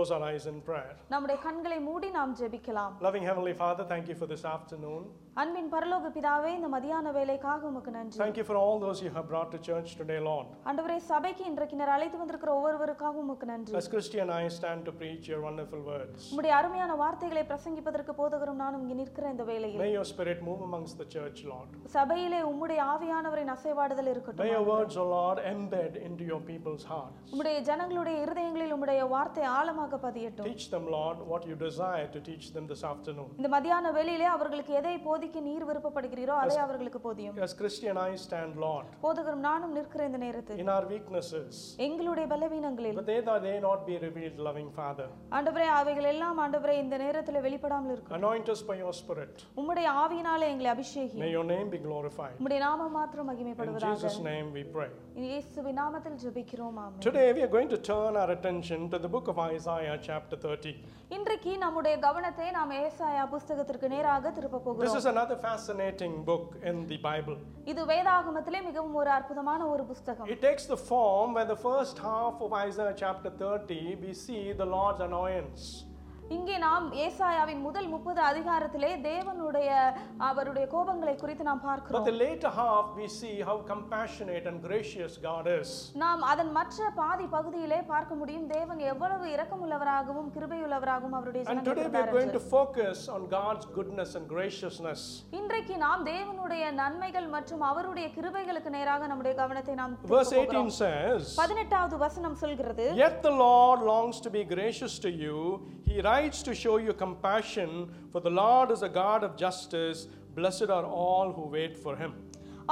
close our eyes in prayer. நம்முடைய கண்களை மூடி நாம் ஜெபிக்கலாம் Loving Heavenly Father, thank you for this afternoon. அன்பின் பரலோக பிதாவே இந்த மதியான வேலைக்காக உமக்கு நன்றி Thank you for all those you have brought to church today, Lord. ஆண்டவரே சபைக்கு இன்றைக்கு நீர் அழைத்து வந்திருக்கிற ஒவ்வொருவருக்காக உமக்கு நன்றி As Christy and I stand to preach your wonderful words, உம்முடைய அருமையான வார்த்தைகளை பிரசங்கிப்பதற்கு போதகரும் நானும் இங்கே நிற்கிற இந்த வேளையில் may your spirit move amongst the church, Lord. சபையிலே உம்முடைய ஆவியானவரின் அசைவாடுதல் May இருக்கட்டும் your words, O Lord, embed into your people's hearts. உம்முடைய ஜனங்களுடைய இருதயங்களில் உம்முடைய வார்த்தை ஆழமாக பதியட்டும் Teach them, Lord, what you desire to teach them this afternoon. இந்த மதியான வேளையிலே அவர்களுக்கு எதை போதிக்க நீர் விருப்பப்படுகிறீரோ அதை அவர்களுக்கு போதியும் As Christy and I stand, Lord, போதகரும் நானும் நிற்கிற இந்த நேரத்தில் in our weaknesses, எங்களுடைய பலவீனங்களில் but they that they not be revealed, loving Father. ஆண்டவரே அவைகள் எல்லாம் ஆண்டவரே இந்த நேரத்தில் வெளிப்படாமல் இருக்கும் Anoint us by your Spirit. உம்முடைய ஆவியினாலே எங்களை அபிஷேகி May your name be glorified. உம்முடைய நாமம் மாத்திரம் In மகிமைப்படுவதாக Jesus' name we pray. இயேசுவின் நாமத்தில் ஜெபிக்கிறோம் ஆமென் Today we are going to turn our attention to the book of Isaiah, chapter 30. இன்றைக்கு நம்முடைய கவனத்தை நாம் ஏசாயா புஸ்தகத்திற்கு நேராக திருப்ப This போகிறோம் is another fascinating book in the Bible. இது வேதாகமத்திலே மிகவும் ஒரு அற்புதமான ஒரு புஸ்தகம் It takes the form where the first half of Isaiah chapter 30 we see the Lord's annoyance. இங்கே நாம் ஏசாயாவின் முதல் முப்பது அதிகாரத்திலே தேவனுடைய அவருடைய கோபங்களை குறித்து நாம் பார்க்கிறோம் the later half we see how compassionate and gracious God is. நாம் அதன் மற்ற பாதி பகுதியிலே பார்க்க முடியும் தேவன் எவ்வளவு இரக்கமுள்ளவராகவும் கிருபையுள்ளவராகவும் அவருடைய And today we are going to focus on God's goodness and graciousness. இன்றைக்கு நாம் தேவனுடைய நன்மைகள் மற்றும் அவருடைய கிருபைகளுக்கு நேராக நம்முடைய கவனத்தை நாம் Verse திருப்பப் போகிறோம். 18 says, பதினெட்டாவது வசனம் சொல்கிறது Yet the Lord longs to be gracious to you. He writes to show you compassion, for the Lord is a God of justice. Blessed are all who wait for him.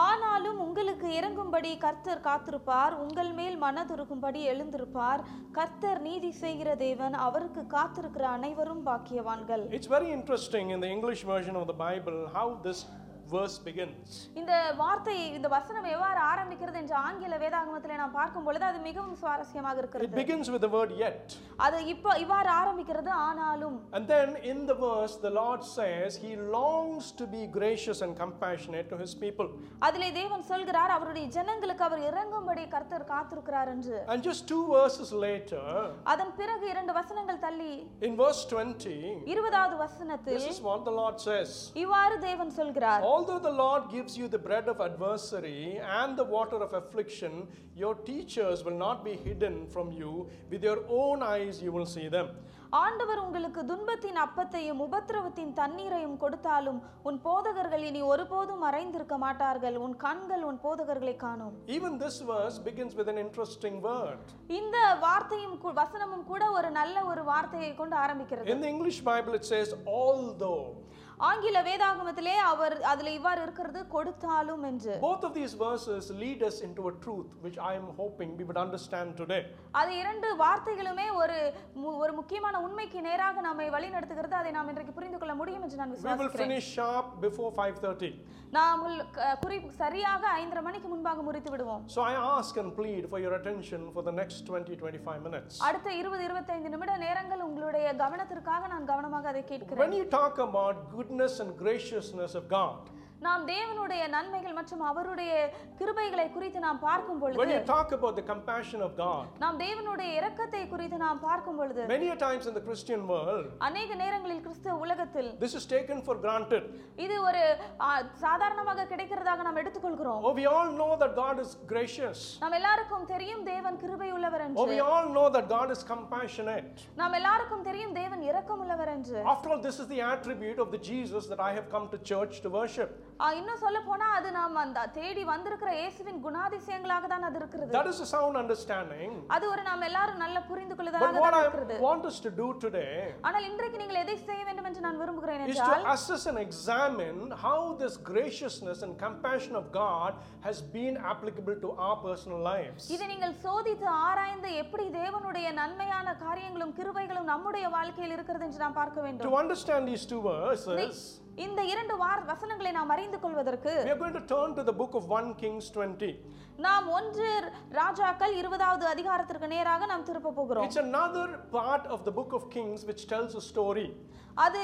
ஆனாலும் உங்களுக்கு இறங்கும்படி கர்த்தர் காத்திருப்பார் உங்கள் மேல் மனதுருகும்படி எழுந்திருப்பார் கர்த்தர் நீதி செய்கிற தேவன் அவருக்கு காத்திருக்கிற அனைவரும் பாக்கியவான்கள் It's very interesting in the English version of the Bible how this verse begins. இந்த வார்த்தை இந்த வசனம் எவ்வாறு ஆரம்பிக்கிறது என்ற ஆங்கில வேதாகமத்திலே நாம் பார்க்கும் பொழுது அது மிகவும் சுவாரஸ்யமாக It இருக்கிறது begins with the word yet. அது இப்போ இவ்வாறு ஆரம்பிக்கிறது ஆனாலும் And then in the verse, the Lord says he longs to be gracious and compassionate to his people. அதிலே தேவன் சொல்கிறார் அவருடைய ஜனங்களுக்கு அவர் இறங்கும்படி கர்த்தர் காத்திருக்கிறார் என்று And just two verses later, அதன் பிறகு இரண்டு வசனங்கள் தள்ளி in verse 20, இருபதாவது வசனத்தில் this is what the Lord says. இவ்வாறு தேவன் சொல்கிறார் Although the Lord gives you the bread of adversary and the water of affliction, your teachers will not be hidden from you. With your own eyes, you will see them. ஆண்டவர் உங்களுக்கு துன்பத்தின் அப்பத்தையும் உபத்திரவத்தின் தண்ணீரையும் கொடுத்தாலும் உன் போதகர்கள் இனி ஒருபோதும் மறைந்திருக்க மாட்டார்கள் உன் கண்கள் உன் போதகர்களை காணும் Even this verse begins with an interesting word. இந்த வார்த்தையும் கூ- வசனமும் கூட ஒரு நல்ல ஒரு வார்த்தையை கொண்டு ஆரம்பிக்கிறது In the English Bible, it says, although. ஆங்கில வேதாகமத்திலே அவர் அதுல இவ்வாறு இருக்கிறது கொடுத்தாலும் என்று Both of these verses lead us into a truth which I am hoping we would understand today. அது இரண்டு வார்த்தைகளுமே ஒரு ஒரு முக்கியமான உண்மைக்கு நேராக நம்மை வழி நடத்துகிறது அதை நாம் இன்றைக்கு புரிந்து கொள்ள முடியும் என்று நான் We will விசுவாசிக்கிறேன் finish sharp before 5:30. நாம் குறி சரியாக ஐந்தரை மணிக்கு முன்பாக முறித்து விடுவோம் So I ask and plead for your attention for the next 20 25 minutes. அடுத்த இருபது இருபத்தைந்து நிமிட நேரங்கள் உங்களுடைய கவனத்திற்காக நான் கவனமாக அதை கேட்கிறேன் When you talk about goodness and graciousness of God, நாம் தேவனுடைய நன்மைகள் மற்றும் அவருடைய கிருபைகளை குறித்து நாம் பார்க்கும் when பொழுது you talk about the compassion of God, நாம் தேவனுடைய இரக்கத்தை குறித்து நாம் பார்க்கும் பொழுது many a times in the Christian world, அநேக நேரங்களில் கிறிஸ்துவ உலகத்தில் this is taken for granted. இது ஒரு ஆ, சாதாரணமாக கிடைக்கிறதாக நாம் எடுத்துக்கொள்கிறோம் Oh, we all know that God is gracious. நாம் எல்லாருக்கும் தெரியும் தேவன் கிருபை உள்ளவர் Oh, என்று we all know that God is compassionate. நாம் எல்லாருக்கும் தெரியும் தேவன் இரக்கம் உள்ளவர் என்று After all, this is the attribute of the Jesus that I have come to church to worship. இன்னும் சொல்ல போனா அது நாம் அந்த தேடி வந்திருக்கிற இயேசுவின் குணாதிசயங்களாக தான் அது இருக்கிறது That is a sound understanding. அது ஒரு நாம் எல்லாரும் நல்ல புரிந்து But கொள்வதாக what தான் I இருக்கிறது want us to do today ஆனால் இன்றைக்கு நீங்கள் எதை செய்ய வேண்டும் என்று நான் விரும்புகிறேன் is என்றால் to assess and examine how this graciousness and compassion of God has been applicable to our personal lives. இதை நீங்கள் சோதித்து ஆராய்ந்து எப்படி தேவனுடைய நன்மையான காரியங்களும் கிருபைகளும் நம்முடைய வாழ்க்கையில் இருக்கிறது என்று நாம் பார்க்க வேண்டும் To understand these two verses, இந்த இரண்டு வார் வசனங்களை நாம் அறிந்து கொள்வதற்கு we are going to turn to the book of 1 Kings 20. நாம் ஒன்று ராஜாக்கள் இருபதாவது அதிகாரத்திற்கு நேராக நாம் திருப்ப போகிறோம் It's another part of the book of Kings which tells a story. அது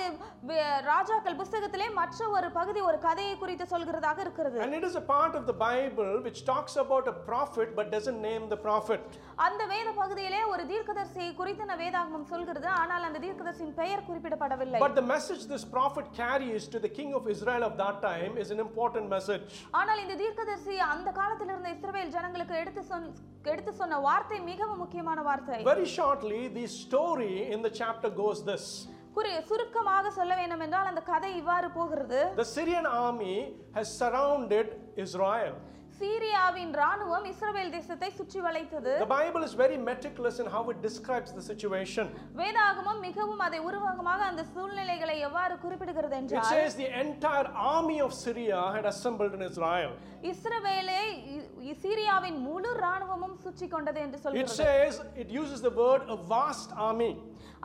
ராஜாக்கள் புஸ்தகத்திலே மற்ற ஒரு பகுதி ஒரு கதையை குறித்து சொல்கிறதாக இருக்கிறது And it is a part of the Bible which talks about a prophet but doesn't name the prophet. அந்த வேத பகுதியிலே ஒரு தீர்க்கதரிசியை குறித்து வேதாகமம் சொல்கிறது ஆனால் அந்த தீர்க்கதரிசியின் பெயர் குறிப்பிடப்படவில்லை But the message this prophet carries to the king of Israel of that time is an important message. ஆனால் இந்த தீர்க்கதரிசி அந்த காலத்தில் இருந்த இஸ்ரவேல் ஜனங்களுக்கு எடுத்து சொன் எடுத்து சொன்ன வார்த்தை மிகவும் முக்கியமான வார்த்தை Very shortly, the story in the chapter goes this குறி சுருக்கமாக சொல்ல வேண்டும் என்றால் அந்த கதை இவ்வாறு போகிறது The Syrian army has surrounded Israel. சீரியாவின் ராணுவம் இஸ்ரவேல் தேசத்தை சுற்றி வளைத்தது The Bible is very meticulous in how it describes the situation. வேதாகமம் மிகவும் அதை உருவகமாக அந்த சூழ்நிலைகளை எவ்வாறு குறிப்பிடுகிறது It என்றால் says the entire army of Syria had assembled in Israel. இஸ்ரவேலை இ- இ- சீரியாவின் முழு ராணுவமும் சுற்றி கொண்டது என்று It சொல்கிறது says, it uses the word a vast army.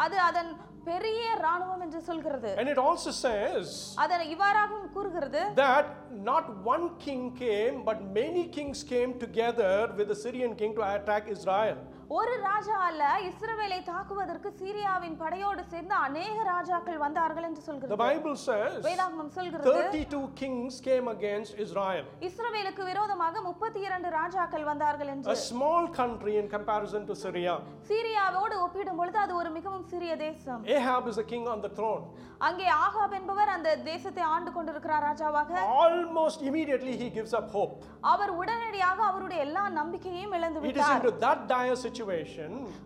அது அதன் பெரிய ராணுவம் என்று சொல்கிறது And it also says அதன் இவ்வாறாகவும் கூறுகிறது that not one king came, but many kings came together with the Syrian king to attack Israel. ஒரு ராஜா அல்ல இஸ்ரவேலை தாக்குவதற்கு சீரியாவின் படையோடு சேர்ந்து அநேக ராஜாக்கள் வந்தார்கள் என்று The சொல்கிறது Bible says வேதாகமம் சொல்கிறது 32 kings came against Israel. இஸ்ரவேலுக்கு விரோதமாக முப்பத்தி இரண்டு ராஜாக்கள் வந்தார்கள் என்று A small country in comparison to Syria. சீரியாவோடு ஒப்பிடும் பொழுது அது ஒரு மிகவும் சிறிய தேசம் Ahab is a king on the throne. அங்கே ஆகாப் என்பவர் அந்த தேசத்தை ஆண்டு கொண்டிருக்கிறார் ராஜாவாக Almost immediately he gives up hope. அவர் உடனடியாக அவருடைய எல்லா நம்பிக்கையையும் இழந்து It is விட்டார் into that dire situation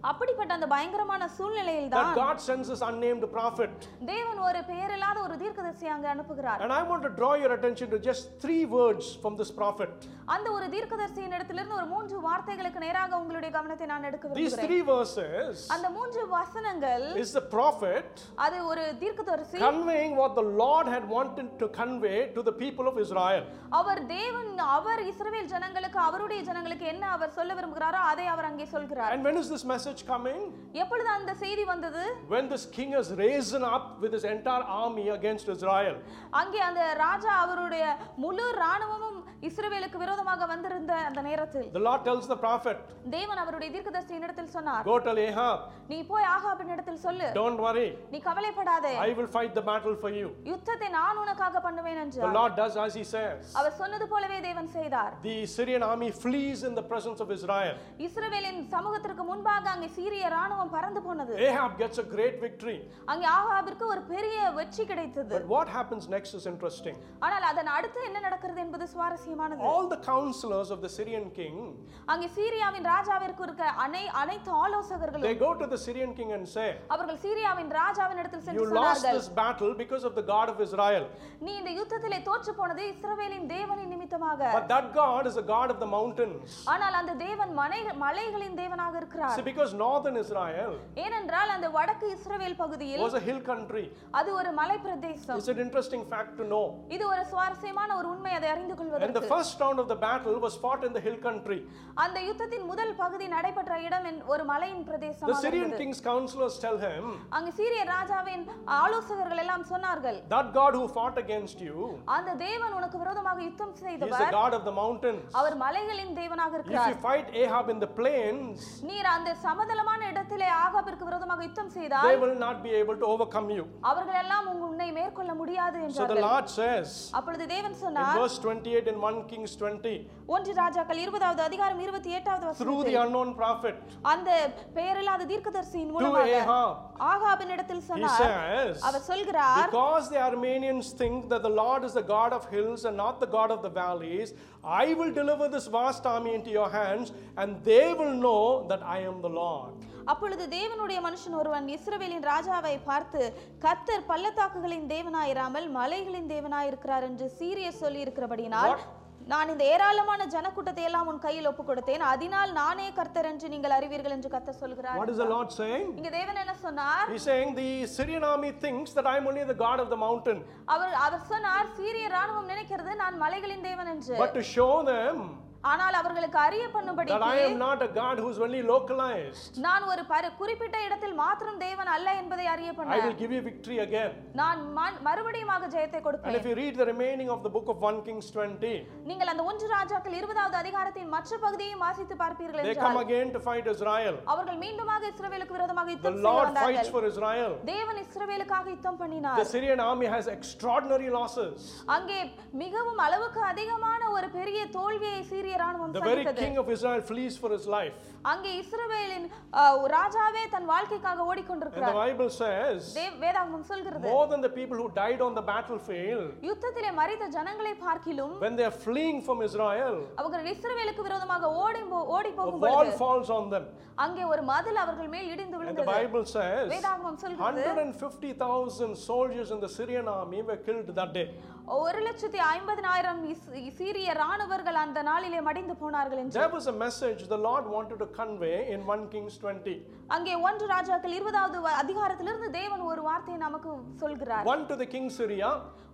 அப்படிப்பட்ட அந்த பயங்கரமான சூழ்நிலையில் that தான் God sends this unnamed prophet. தேவன் ஒரு பெயரில்லாத ஒரு தீர்க்கதரிசி அங்கு அனுப்புகிறார் And I want to draw your attention to just three words from this prophet. அந்த ஒரு தீர்க்கதரிசியின் இடத்திலிருந்து ஒரு மூன்று வார்த்தைகளுக்கு நேராக உங்களுடைய கவனத்தை நான் எடுக்க These விரும்புகிறேன் three verses அந்த மூன்று வசனங்கள் is the prophet அது ஒரு தீர்க்கதரிசி conveying what the Lord had wanted to convey to the people of Israel. அவர் தேவன் அவர் இஸ்ரவேல் ஜனங்களுக்கு அவருடைய ஜனங்களுக்கு என்ன அவர் சொல்ல விரும்புகிறாரோ அதை அவர் அங்கே சொல்கிறார் And when is this message coming? எப்பொழுது அந்த செய்தி வந்தது When this king has risen up with his entire army against Israel. அங்கே அந்த ராஜா அவருடைய முழு ராணுவமும் இஸ்ரவேலுக்கு விரோதமாக வந்திருந்த அந்த நேரத்தில் The Lord tells the prophet, தேவன் அவருடைய தீர்க்கதரிசியின் இடத்தில் சொன்னார் Go tell Ahab, நீ போய் ஆகாபின் இடத்தில் சொல்லு don't worry, நீ கவலைப்படாதே I will fight the battle for you. யுத்தத்தை நான் உனக்காக பண்ணுவேன் The என்றார் Lord does as he says. அவர் சொன்னது போலவே தேவன் செய்தார் The Syrian army flees in the presence of Israel. இஸ்ரவேலின் சமூகத்திற்கு முன்பாக அங்கே சீரிய ராணுவம் பறந்து போனது Ahab gets a great victory. அங்கே ஆகாபிற்கு ஒரு பெரிய வெற்றி கிடைத்தது But what happens next is interesting. ஆனால் அதன் அடுத்து என்ன நடக்கிறது என்பது சுவாரஸ்யமானது All the counselors of the Syrian king, அங்கே சீரியாவின் ராஜாவிற்கு இருக்க அனை அனைத்து ஆலோசகர்களும் they go to the Syrian king and say, அவர்கள் சீரியாவின் ராஜாவின் இடத்தில் You சென்று lost சொன்னார்கள் this battle because of the God of Israel. நீ இந்த யுத்தத்திலே தோற்று போனது இஸ்ரவேலின் தேவனின் நிமித்தமாக But that God is a God of the mountains. ஆனால் அந்த தேவன் மலை மலைகளின் தேவனாக இருக்கிறார் See, because northern Israel ஏனென்றால் அந்த வடக்கு இஸ்ரவேல் பகுதியில் was a hill country. அது ஒரு மலை பிரதேசம் It's an interesting fact to know. இது ஒரு சுவாரஸ்யமான ஒரு உண்மை அதை அறிந்து And the கொள்வதற்கு first round of the battle was fought in the hill country. அந்த யுத்தத்தின் முதல் பகுதி நடைபெற்ற இடம் என்- ஒரு மலையின் The பிரதேசமாக Syrian இருந்தது. king's counselors tell him, அங்கு சீரிய ராஜாவின் ஆலோசகர்கள் எல்லாம் சொன்னார்கள் That God who fought against you அந்த தேவன் உனக்கு விரோதமாக யுத்தம் is the செய்தவர் God of the mountains. அவர் மலைகளின் தேவனாக If இருக்கிறார் you fight Ahab in the plains, நீர் அந்த சமதளமான இடத்திலே ஆகாபிற்கு விரோதமாக யுத்தம் they செய்தால் will not be able to overcome you. அவர்கள் எல்லாம் உங்க உன்னை மேற்கொள்ள முடியாது So the என்றார்கள் Lord says அப்பொழுது தேவன் in சொன்னார் verse 28 in 1 Kings 20, ஒன்று ராஜாக்கள் இருபதாவது அதிகாரம் இருபத்தி எட்டாவது through the வசனத்தில் unknown prophet அந்த பெயரில்லாத தீர்க்கதரிசியின் to மூலமாக Ahab, ஆகாபின் இடத்தில் he சொன்னார் says, அவர் சொல்கிறார் Because the Armenians think that the Lord is the God of hills and not the God of the Valleys, I will deliver this vast army into your hands, and they will know that I am the Lord. அப்பொழுது தேவனுடைய மனுஷன் ஒருவன் இஸ்ரவேலின் ராஜாவை பார்த்து கர்த்தர் பள்ளத்தாக்குகளின் தேவனாயிராமல் மலைகளின் தேவனாயிருக்கிறார் என்று சீரியர் சொல்லி இருக்கிறபடினால் நான் இந்த ஏராளமான ஜனக்கூட்டத்தை எல்லாம் உன் கையில் ஒப்பு கொடுத்தேன் அதனால் நானே கர்த்தர் என்று நீங்கள் அறிவீர்கள் என்று கர்த்தர் சொல்கிறார் What is the Lord saying? இங்க தேவன் என்ன சொன்னார் He's saying the Syrian army thinks that I'm only the God of the mountain. அவர் அவர் சொன்னார் சீரிய ராணுவம் நினைக்கிறது நான் மலைகளின் தேவன் என்று But to show them ஆனால் அவர்களுக்கு அறிய பண்ணும்படி I am not a God who's only localized. நான் ஒரு குறிப்பிட்ட இடத்தில் மாத்திரம் தேவன் அல்ல என்பதை அறிய I பண்ண will give you victory again. நான் மறுபடியுமாக ஜெயத்தை And கொடுப்பேன் if you read the remaining of the book of 1 Kings 20, நீங்கள் அந்த ஒன்று ராஜாக்கள் இருபதாவது அதிகாரத்தின் மற்ற பகுதியையும் வாசித்து பார்ப்பீர்கள் they என்றால் come again to fight Israel. அவர்கள் மீண்டுமாக இஸ்ரவேலுக்கு விரோதமாக The யுத்தம் செய்ய Lord வந்தார்கள் fights for Israel. தேவன் இஸ்ரவேலுக்காக யுத்தம் பண்ணினார் The Syrian army has extraordinary losses. அங்கே மிகவும் அளவுக்கு அதிகமான ஒரு பெரிய தோல்வியை சீரிய ராணுவம் The very சந்தித்தது king of Israel flees for his life. அங்கே இஸ்ரவேலின் அஹ், ராஜாவே தன் வாழ்க்கைக்காக And the ஓடிக்கொண்டிருக்கிறார் Bible says, Dev வேதாகமம் சொல்கிறது more than the people who died on the battlefield, யுத்தத்திலே மறித்த ஜனங்களை பார்க்கிலும் when they are fleeing from Israel, அவர்கள் இஸ்ரவேலுக்கு விரோதமாக ஓடி போ- ஓடி a போகும் wall பொழுது falls on them. அங்கே ஒரு மதில் அவர்கள் மேல் இடிந்து And the விழுந்தது Bible says, வேதாகமம் சொல்கிறது 150,000 soldiers in the Syrian army were killed that day. ஒரு லட்சத்தி ஐம்பதினாயிரம் இஸ்- சீரிய ராணுவர்கள் அந்த நாளிலே மடிந்து போனார்கள் என்று There was a message the Lord wanted to convey in 1 Kings 20. அங்கே ஒன்று ராஜாக்கள் இருபதாவது வ- அதிகாரத்திலிருந்து தேவன் ஒரு வார்த்தையை நமக்கு சொல்கிறார் One to the king Syria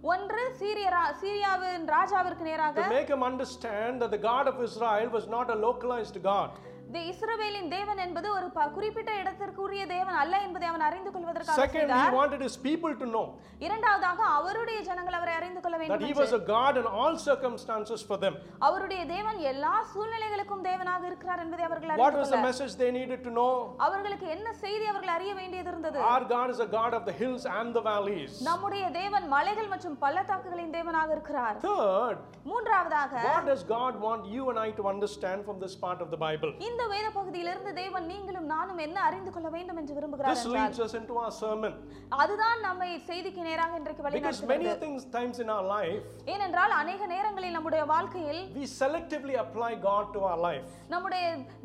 ஒன்று சீரிய ரா- சீரியாவின் ராஜாவிற்கு நேராக to make him understand that the God of Israel was not a localized God. தி- இஸ்ரவேலின் தேவன் என்பது ஒரு ப- குறிப்பிட்ட இடத்திற்குரிய தேவன் அல்ல என்பதை அவன் அறிந்து கொள்வதற்காக Second, he செய்தார் wanted his people to know இரண்டாவதாக அவருடைய ஜனங்கள் அவரை அறிந்து கொள்ள that வேண்டும் he என்று. was a God in all circumstances for them. அவருடைய தேவன் எல்லா சூழ்நிலைகளுக்கும் தேவனாக இருக்கிறார் என்பதை அவர்கள் What அறிந்து was the கொள்ள message they needed to know? அவர்களுக்கு என்ன செய்தி அவர்கள் அறிய வேண்டியது இருந்தது Our God is a God of the hills and the valleys. நம்முடைய தேவன் மலைகள் மற்றும் பள்ளத்தாக்குகளின் தேவனாக இருக்கிறார் Third, மூன்றாவதாக what does God want you and I to understand from this part of the Bible? இந்த வேத பகுதியிலிருந்து தேவன் நீங்களும் நானும் என்ன அறிந்து கொள்ள வேண்டும் என்று விரும்புகிறார் This என்றால், leads us into our sermon. அதுதான் நம்மை செய்திக்கு நேராக இன்றைக்கு Because many things, times in our life, ஏனென்றால் அநேக நேரங்களில் நம்முடைய வாழ்க்கையில் we selectively apply God to our life. நம்முடைய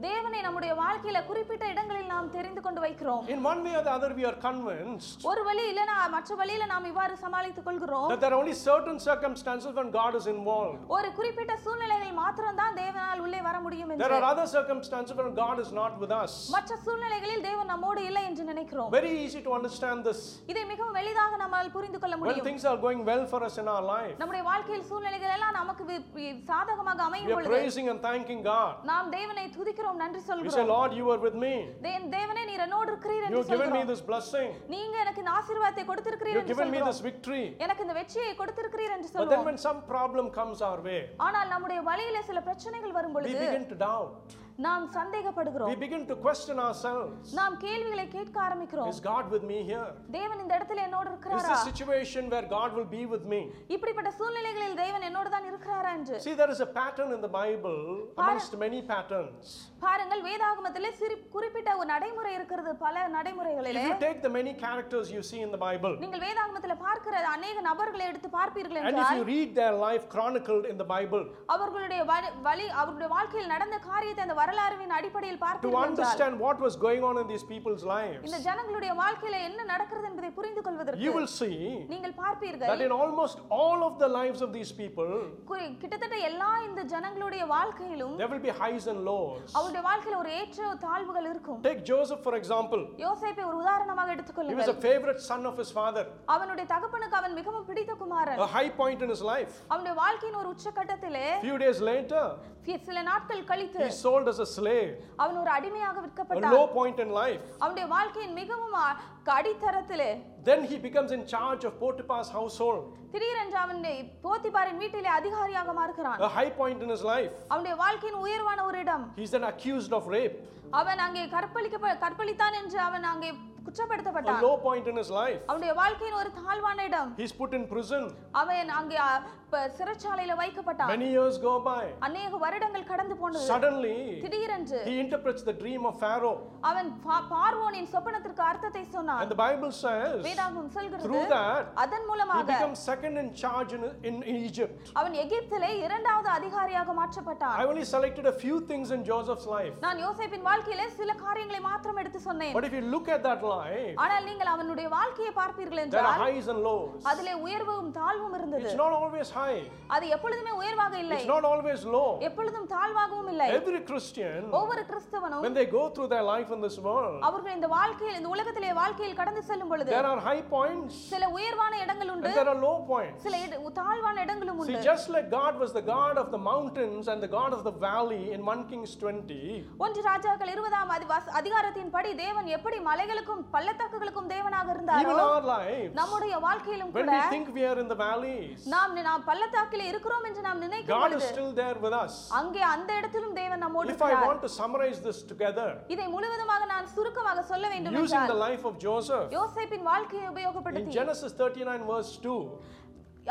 தேவனை நம்முடைய வாழ்க்கையில குறிப்பிட்ட இடங்களில் நாம் தெரிந்து கொண்டு வைக்கிறோம் In one way or the other, we are convinced ஒரு வழி இல்லைனா மற்ற வழியில நாம் இவ்வாறு சமாளித்துக் கொள்கிறோம் that there are only certain circumstances when God is involved. ஒரு குறிப்பிட்ட சூழ்நிலைகள் மாத்திரம்தான் தேவனால் உள்ளே வர முடியும் There என்று are other circumstances when God is not with us. மற்ற சூழ்நிலைகளில் தேவன் நம்மோடு இல்லை என்று நினைக்கிறோம் Very easy to understand this. இதை மிகவும் எளிதாக நம்மால் புரிந்து கொள்ள When முடியும் things are going well for us in our life, நம்முடைய வாழ்க்கையில் சூழ்நிலைகள் எல்லாம் நமக்கு வி- வி- சாதகமாக we அமையும் are பொழுது praising and thanking God. நாம் தேவனை துதிக்கிறோம் நன்றி We say, சொல்கிறோம் Lord, you are with me. தேவன் தேவனே நீர் என்னோடு இருக்கிறீர் என்று You've given me சொல்கிறோம் this blessing. நீங்க எனக்கு இந்த ஆசீர்வாதத்தை கொடுத்திருக்கிறீர் You've என்று given me சொல்கிறோம் this victory. எனக்கு இந்த வெற்றியை கொடுத்திருக்கிறீர் என்று But then சொல்லுவோம் when some problem comes our way, ஆனால் நம்முடைய வழியில சில பிரச்சனைகள் வரும் we பொழுது begin to doubt. நாம் சந்தேகப்படுகிறோம் We begin to question ourselves. நாம் கேள்விகளை கேட்க ஆரம்பிக்கிறோம் Is God with me here? தேவன் இந்த இடத்துல என்னோடு Is இருக்கிறாரா this situation where God will be with me? இப்படிப்பட்ட சூழ்நிலைகளில் தேவன் என்னோடு தான் இருக்கிறாரா என்று See, there is a pattern in the Bible amongst many patterns. பாருங்கள் வேதாகமத்திலே சிறு குறிப்பிட்ட ஒரு நடைமுறை இருக்கிறது பல If நடைமுறைகளிலே you take the many characters you see in the Bible, நீங்கள் வேதாகமத்தில் பார்க்கிற அநேக நபர்களை எடுத்து பார்ப்பீர்கள் and if என்றால் you read their life chronicled in the Bible, அவர்களுடைய வழி அவருடைய வாழ்க்கையில் நடந்த காரியத்தை அந்த வரலாறுவின் அடிப்படையில் to பார்ப்பீர்கள் என்றால் understand what was going on in these people's lives, இந்த ஜனங்களுடைய வாழ்க்கையில என்ன நடக்கிறது என்பதை புரிந்து you கொள்வதற்கு will see நீங்கள் பார்ப்பீர்கள் that in almost all of the lives of these people, குறி- கிட்டத்தட்ட எல்லா இந்த ஜனங்களுடைய வாழ்க்கையிலும் there will be highs and lows. அவருடைய வாழ்க்கையில ஒரு ஏற்ற தாழ்வுகள் இருக்கும் Take Joseph, for example. யோசேப்பை ஒரு உதாரணமாக He was எடுத்துக்கொள்ளுங்கள் a favorite son of his father, அவனுடைய தகப்பனுக்கு அவன் மிகவும் பிடித்த குமாரன் a high point in his life. அவனுடைய வாழ்க்கையின் ஒரு உச்சக்கட்டத்திலே Few days later, சி- சில நாட்கள் கழித்து he sold as a slave, அவன் ஒரு அடிமையாக a விற்கப்பட்டான் low point in life. அவனுடைய வாழ்க்கையின் மிகவும் அடித்தரத்திலே Then he becomes in charge of Potiphar's household, திடீரென்று அவன் போத்திபாரின் வீட்டிலே அதிகாரியாக மாறுகிறான் a high point in his life. அவனுடைய வாழ்க்கையின் உயர்வான ஒரு இடம் He's then accused of rape, அவன் அங்கே கற்பழிக்க கற்பழித்தான் என்று அவன் அங்கே a குற்றப்படுத்தப்பட்டான் low point in his life. அவனுடைய வாழ்க்கையின் ஒரு தாழ்வான இடம் He's put in prison. அவன் அங்கே சிறைச்சாலையில வைக்கப்பட்டான் Many years go by. அநேக வருடங்கள் கடந்து போனது Suddenly, திடீரென்று he interprets the dream of Pharaoh. அவன் பார்வோனின் சொப்பனத்திற்கு அர்த்தத்தை சொன்னான் And the Bible says, வேதாகமம் சொல்கிறது through that, அதன் he மூலமாக becomes second in charge in, in, Egypt. அவன் எகிப்திலே இரண்டாவது அதிகாரியாக மாற்றப்பட்டான் I only selected a few things in Joseph's life. நான் யோசேப்பின் வாழ்க்கையிலே சில காரியங்களை மாத்திரம் எடுத்து சொன்னேன் But if you look at that life, ஆனால் நீங்கள் அவனுடைய வாழ்க்கையை பார்ப்பீர்கள் there are என்றால் highs and lows. அதிலே உயர்வும் தாழ்வும் இருந்தது It's not always high, அது எப்பொழுதுமே உயர்வாக இல்லை it's not always low. எப்பொழுதும் தாழ்வாகவும் இல்லை Every Christian, ஒவ்வொரு கிறிஸ்தவனும் when they go through their life in this world, அவர்கள் இந்த வாழ்க்கையில் இந்த உலகத்திலே வாழ்க்கையில் கடந்து செல்லும் பொழுது there are high points சில உயர்வான இடங்கள் உண்டு there are low points. சில தாழ்வான இடங்களும் See, உண்டு just like God was the God of the mountains and the God of the valley in 1 Kings 20, ஒன்று ராஜாக்கள் இருபதாம் அதி- வச- அதிகாரத்தின்படி தேவன் எப்படி மலைகளுக்கும் பள்ளத்தாக்குகளுக்கும் தேவனாக even இருந்தாரோ our lives, நம்முடைய வாழ்க்கையிலும் when கூட we think we are in the valleys, நாம் நாம் பள்ளத்தாக்கிலே இருக்கிறோம் என்று நாம் நினைக்கும் God is still there with us. அங்கே அந்த இடத்திலும் தேவன் நம்மோடு If I இருக்கிறார் want to summarize this together, இதை முழுவதுமாக நான் சுருக்கமாக சொல்ல வேண்டும் using the என்றால் life of Joseph, யோசேப்பின் வாழ்க்கையை in உபயோகப்படுத்தி Genesis 39, verse 2,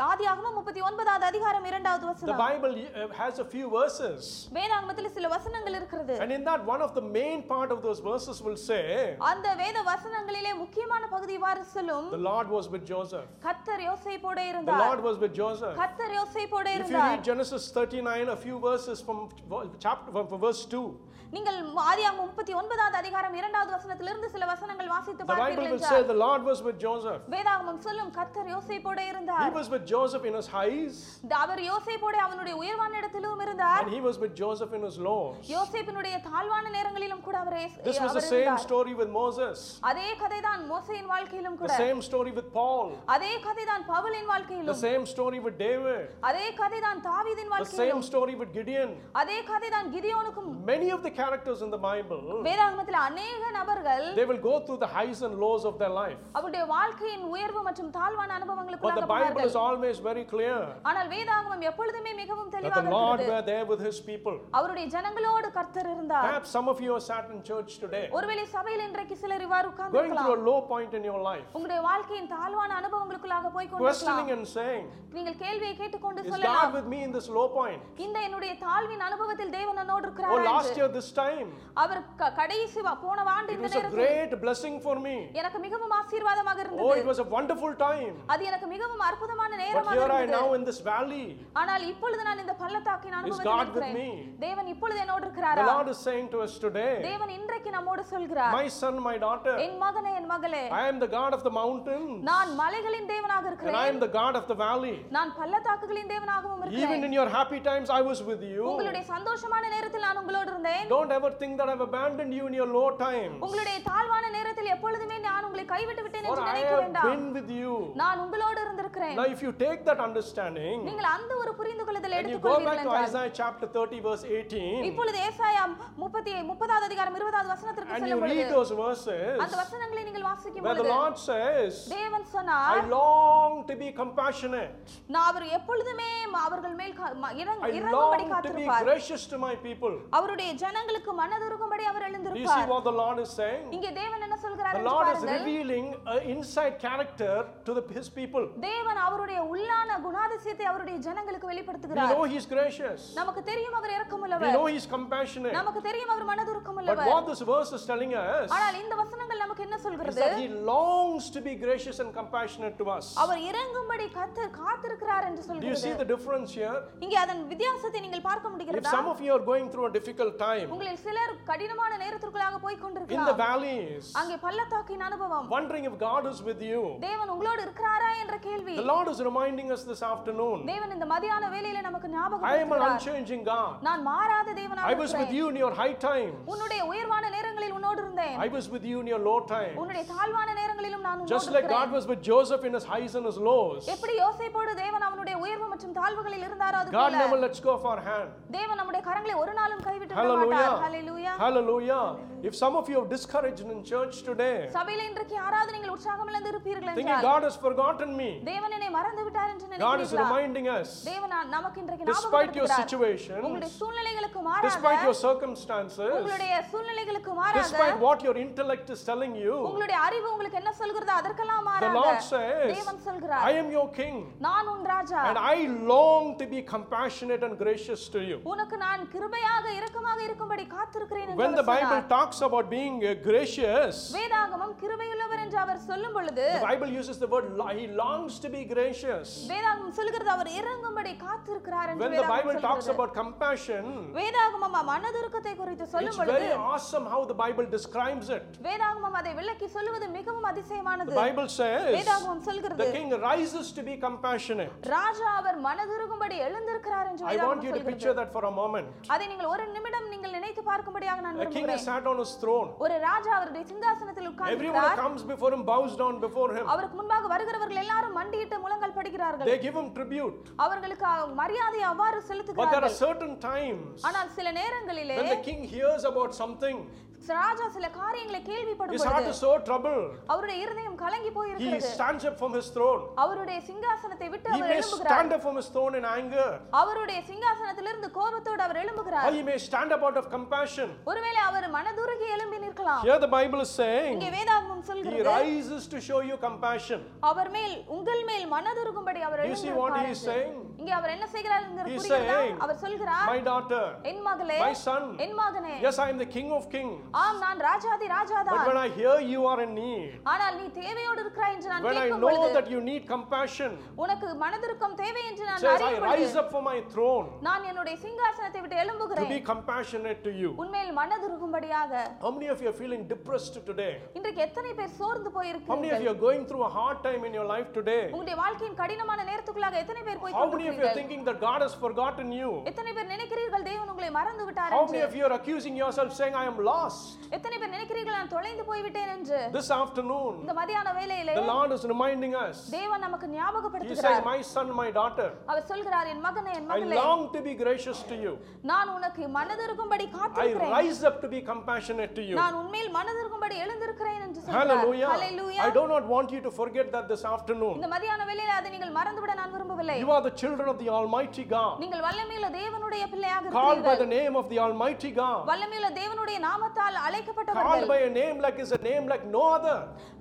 ஆதியாகமம் முப்பத்தி ஒன்பதாவது அதிகாரம் இரண்டாவது the வசனம் Bible uh, has a few verses. வேதாகமத்தில் சில வசனங்கள் இருக்கிறது And in that, one of the main part of those verses will say, அந்த வேத வசனங்களிலே முக்கியமான பகுதி இவ்வாறு சொல்லும் The Lord was with Joseph. கத்தர் யோசேப்போட The இருந்தார் Lord was with Joseph. கத்தர் யோசேப்போட If you இருந்தார் read Genesis 39, a few verses from vo- chapter from verse 2, நீங்கள் ஆதியாகமம் முப்பத்தி ஒன்பதாவது அதிகாரம் இரண்டாவது வசனத்திலிருந்து சில வசனங்கள் வாசித்து the பார்ப்பீர்கள் என்றால் the Lord was with Joseph. வேதாகமம் சொல்லும் கத்தர் யோசேப்போட He இருந்தார் was with Joseph in his highs, அவர் யோசேப்போட அவனுடைய உயர்வான இடத்திலும் இருந்தார். And he was with Joseph in his lows. யோசேப்பினுடைய தாழ்வான நேரங்களிலும் கூட அவரே This was the same story with Moses, அதே கதைதான் மோசையின் வாழ்க்கையிலும் the கூட. same story with Paul, அதே கதைதான் பவுலின் the வாழ்க்கையிலும் same story with David, அதே கதைதான் தாவீதின் the வாழ்க்கையிலும். same story with Gideon. அதே கதைதான் கிதியோனுக்கும் Many of the characters in the Bible, வேதாகமத்தில் அநேக நபர்கள் they will go through the highs and lows of their life. அவருடைய வாழ்க்கையின் உயர்வு மற்றும் தாழ்வான But the அனுபவங்களுக்குள்ளாக Bible போனார்கள் is always very clear ஆனால் வேதாகமம் எப்பொழுதுமே மிகவும் that the தெளிவாக Lord இருக்கிறது were there with his people. அவருடைய ஜனங்களோடு கர்த்தர் இருந்தார் Perhaps some of you are sat in church today, ஒருவேளை சபையில் இன்றைக்கு சிலர் இவ்வாறு going through உட்கார்ந்திருக்கலாம் a low point in your life, உங்களுடைய வாழ்க்கையின் தாழ்வான அனுபவங்களுக்குள்ளாக போய் questioning கொண்டிருக்கலாம் and saying, நீங்கள் கேள்வியை கேட்டுக்கொண்டு Is சொல்லலாம் God with me in this low point? இந்த என்னுடைய தாழ்வின் அனுபவத்தில் தேவன் என்னோடு Oh, இருக்கிறார் last என்று. year, this time, அவர் க- கடைசி வா- போன ஆண்டு it இந்த was a நேரத்தில் great blessing for me. எனக்கு மிகவும் ஆசீர்வாதமாக Oh, இருந்தது it was a wonderful time. அது எனக்கு மிகவும் அற்புதமான But நேரமாக here I இருந்தது now in this valley. ஆனால் இப்பொழுது நான் இந்த பள்ளத்தாக்கின் God அனுபவத்தில் with இருக்கிறேன் me? தேவன் இப்பொழுது என்னோடு The இருக்கிறாரா Lord is saying to us today, தேவன் இன்றைக்கு நம்மோடு சொல்கிறார் My son, my daughter, என் மகனே என் மகளே I am the God of the mountain, நான் மலைகளின் தேவனாக and I இருக்கிறேன் am the God of the valley. நான் பள்ளத்தாக்குகளின் தேவனாகவும் Even இருக்கிறேன் in your happy times, I was with you. உங்களுடைய சந்தோஷமான நேரத்தில் நான் உங்களோடு இருந்தேன் Don't ever think that I've abandoned you in your low times. உங்களுடைய தாழ்வான நேரத்தில் எப்பொழுதுமே நான் உங்களை கைவிட்டு விட்டேன் என்று I நினைக்க வேண்டாம் been with you. நான் உங்களோடு இருந்திருக்கிறேன் Now, if you take that understanding நீங்கள் அந்த ஒரு புரிந்து கொள்ளுதலை and you go back எடுத்துக்கொள்வீர்கள் to என்றால் Isaiah chapter 30, verse 18, இப்பொழுது ஏசாயா முப்பத்தி முப்பதாவது அதிகாரம் இருபதாவது வசனத்திற்கு and you செல்லும் read பொழுது those verses அந்த வசனங்களை நீங்கள் வாசிக்கும் where the பொழுது Lord says, தேவன் I சொன்னார் long to be compassionate. நான் அவர் எப்பொழுதுமே அவர்கள் மேல் கா- ம- இறங்க- I long to be காத்திருப்பார் gracious to my people. அவருடைய ஜனங்களுக்கு மனதுருகும்படி அவர் Do you see எழுந்திருப்பார் what the Lord is saying? இங்கே தேவன் என்ன சொல்கிறார் The Lord is revealing an inside character to the, his people. தேவன் அவருடைய உள்ளான குணாதிசயத்தை அவருடைய ஜனங்களுக்கு We வெளிப்படுத்துகிறார் know He's gracious. நமக்கு தெரியும் அவர் We இரக்கமுள்ளவர் know He's compassionate. நமக்கு தெரியும் அவர் But மனதுருக்கமுள்ளவர் what this verse is telling us ஆனால் இந்த வசனங்கள் நமக்கு என்ன is சொல்கிறது that He longs to be gracious and compassionate to us. அவர் இறங்கும்படி கத்தர் காத்திருக்கிறார் என்று Do you சொல்கிறது see the difference here? இங்கே அதன் வித்தியாசத்தை நீங்கள் பார்க்க If முடிகிறதா some of you are going through a difficult time உங்களில் சிலர் கடினமான நேரத்திற்குள்ளாக போய் in the கொண்டிருக்கலாம் valleys, அங்கே பள்ளத்தாக்கின் அனுபவம் wondering if God is with you, தேவன் உங்களோடு இருக்கிறாரா என்ற கேள்வி the Lord is reminding us this afternoon தேவன் இந்த மதியான வேளையில நமக்கு ஞாபகம் I am an இருக்கிறார். unchanging God. நான் மாறாத தேவனாக I was with இருக்கிறேன். you in your high times, உன்னுடைய உயர்வான நேரங்களில் உன்னோடு இருந்தேன் I was with you in your low times. உன்னுடைய தாழ்வான நேரங்களிலும் நான் Just உன்னோடு like God இருக்கிறேன் was with Joseph in his highs and his lows, எப்படி யோசேப்போடு தேவன் அவனுடைய உயர்வு மற்றும் தாழ்வுகளில் இருந்தாரோ அது God போல never lets go of our hand. தேவன் நம்முடைய கரங்களை ஒரு நாளும் கைவிட்டு விட Hallelujah. மாட்டார் ஹalleluya Hallelujah. If some of you are discouraged in church today, சபையில இன்றைக்கு யாராவது நீங்கள் உற்சாகம் இழந்து இருப்பீர்கள் thinking என்றால் God has forgotten me, தேவன் என்னை மறந்து விட்டார் என்று God is நினைக்கிறீர்களா reminding us, தேவன் நான் நமக்கு இன்றைக்கு despite your ஞாபகப்படுத்துகிறார் உங்களுடைய situations, சூழ்நிலைகளுக்கு மாறாக despite your circumstances, உங்களுடைய சூழ்நிலைகளுக்கு மாறாக despite what your intellect is telling you, உங்களுடைய அறிவு உங்களுக்கு என்ன சொல்கிறதோ அதற்கெல்லாம் the மாறாக Lord says, தேவன் சொல்கிறார் I am your king, நான் உன் ராஜா and I long to be compassionate and gracious to you. உனக்கு நான் கிருபையாக இரக்கமாக இருக்கும்படி காத்திருக்கிறேன் என்று When the Bible talks about being uh, gracious, வேதாகமம் கிருபையுள்ளவர் என்று அவர் சொல்லும் பொழுது the Bible uses the word he longs to be gracious. வேதாகமம் சொல்கிறது அவர் இறங்கும்படி காத்திருக்கிறார் என்று When the Bible talks about compassion, வேதாகமம் மனதுருக்கத்தை குறித்து சொல்லும் பொழுது awesome how the Bible describes it. வேதாகமம் அதை விளக்கி சொல்லுவது மிகவும் அதிசயமானது The Bible says வேதாகமம் the சொல்கிறது king rises to be compassionate. ராஜா அவர் மனதுருகும்படி எழுந்திருக்கிறார் என்று I want வேதாகமம் you to சொல்கிறது picture that for a moment. அதை நீங்கள் ஒரு நிமிடம் நீங்கள் நினைத்து பார்க்கும்படியாக நான் A king விரும்புகிறேன் is sat on his throne. ஒரு ராஜா அவருடைய சிங்காசனத்தில் Everyone உட்கார்ந்திருக்கிறார் comes before him bows down before him. அவருக்கு முன்பாக வருகிறவர்கள் எல்லாரும் மண்டியிட்டு முழங்கால் படுகிறார்கள் They give him tribute. அவர்களுக்கு மரியாதை அவ்வாறு But there are செலுத்துகிறார்கள் certain times ஆனால் சில நேரங்களிலே when the king hears about something, ராஜா சில காரியங்களை கேள்விப்படும் his heart பொழுது is so troubled. அவருடைய இருதயம் கலங்கி He போயிருக்கிறது stands up from his throne. அவருடைய சிங்காசனத்தை விட்டு He our may எழும்புகிறார் stand up from his throne in anger, அவருடைய சிங்காசனத்திலிருந்து கோபத்தோடு அவர் or எழும்புகிறார் he may stand up out of compassion. ஒருவேளை அவர் மனதுருகி எழும்பி நிற்கலாம் Here the Bible is saying இங்கே வேதாகமம் he சொல்கிறது rises to show you compassion. அவர் மேல் உங்கள் மேல் மனதுருகும்படி அவர் You see what he is எழுந்திருக்கிறார் saying? இங்கே அவர் என்ன செய்கிறார் என்கிற saying, அவர் சொல்கிறார் My daughter, என் மகளே my son, என் மகனே yes, I am the king of kings. ஆம் நான் ராஜாதி ராஜாதான் But when I hear you are in need, ஆனால் நீ தேவையோடு இருக்கிறாய் என்று நான் when I கேட்கும் know பொழுது that you need compassion, உனக்கு மனதிருக்கம் தேவை என்று நான் says, I அறியும் பொழுது rise up from my throne நான் என்னுடைய சிங்காசனத்தை விட்டு to எழும்புகிறேன் be compassionate to you. உண்மையில் மனதுருகும்படியாக How many of you are feeling depressed today? இன்றைக்கு எத்தனை பேர் சோர்ந்து How many of போயிருக்கிறீர்கள் you are going through a hard time in your life today? உங்களுடைய வாழ்க்கையின் கடினமான நேரத்துக்குள்ளாக எத்தனை பேர் போய் How many of you are கொண்டிருக்கிறீர்கள் thinking that God has forgotten you? எத்தனை பேர் நினைக்கிறீர்கள் தேவன் உங்களை மறந்து விட்டார் How என்று many of you are accusing yourself saying, I am lost? எத்தனை பேர் நினைக்கிறீர்கள் நான் தொலைந்து போய்விட்டேன் என்று This afternoon, இந்த மதியான வேளையிலே the Lord is reminding us. தேவன் நமக்கு He ஞாபகப்படுத்துகிறார் says, My son, my daughter, அவர் சொல்கிறார் என் மகனே என் I மகளே long to be gracious to you. நான் உனக்கு மனதிருக்கும்படி I காத்திருக்கிறேன் rise up to be compassionate to you. நான் உண்மையில் மனதிருக்கும்படி எழுந்திருக்கிறேன் என்று சொல்கிறார் Hallelujah. Hallelujah. I do not want you to forget that this afternoon. இந்த மதியான வேளையில அதை நீங்கள் மறந்துவிட நான் விரும்பவில்லை You are the children of the Almighty God, நீங்கள் வல்லமையுள்ள தேவனுடைய பிள்ளையாக called by the இருக்கிறீர்கள் name of the Almighty God, வல்லமையுள்ள தேவனுடைய நாமத்தால் called அழைக்கப்பட்டவர்கள் by a name like is a name like no other.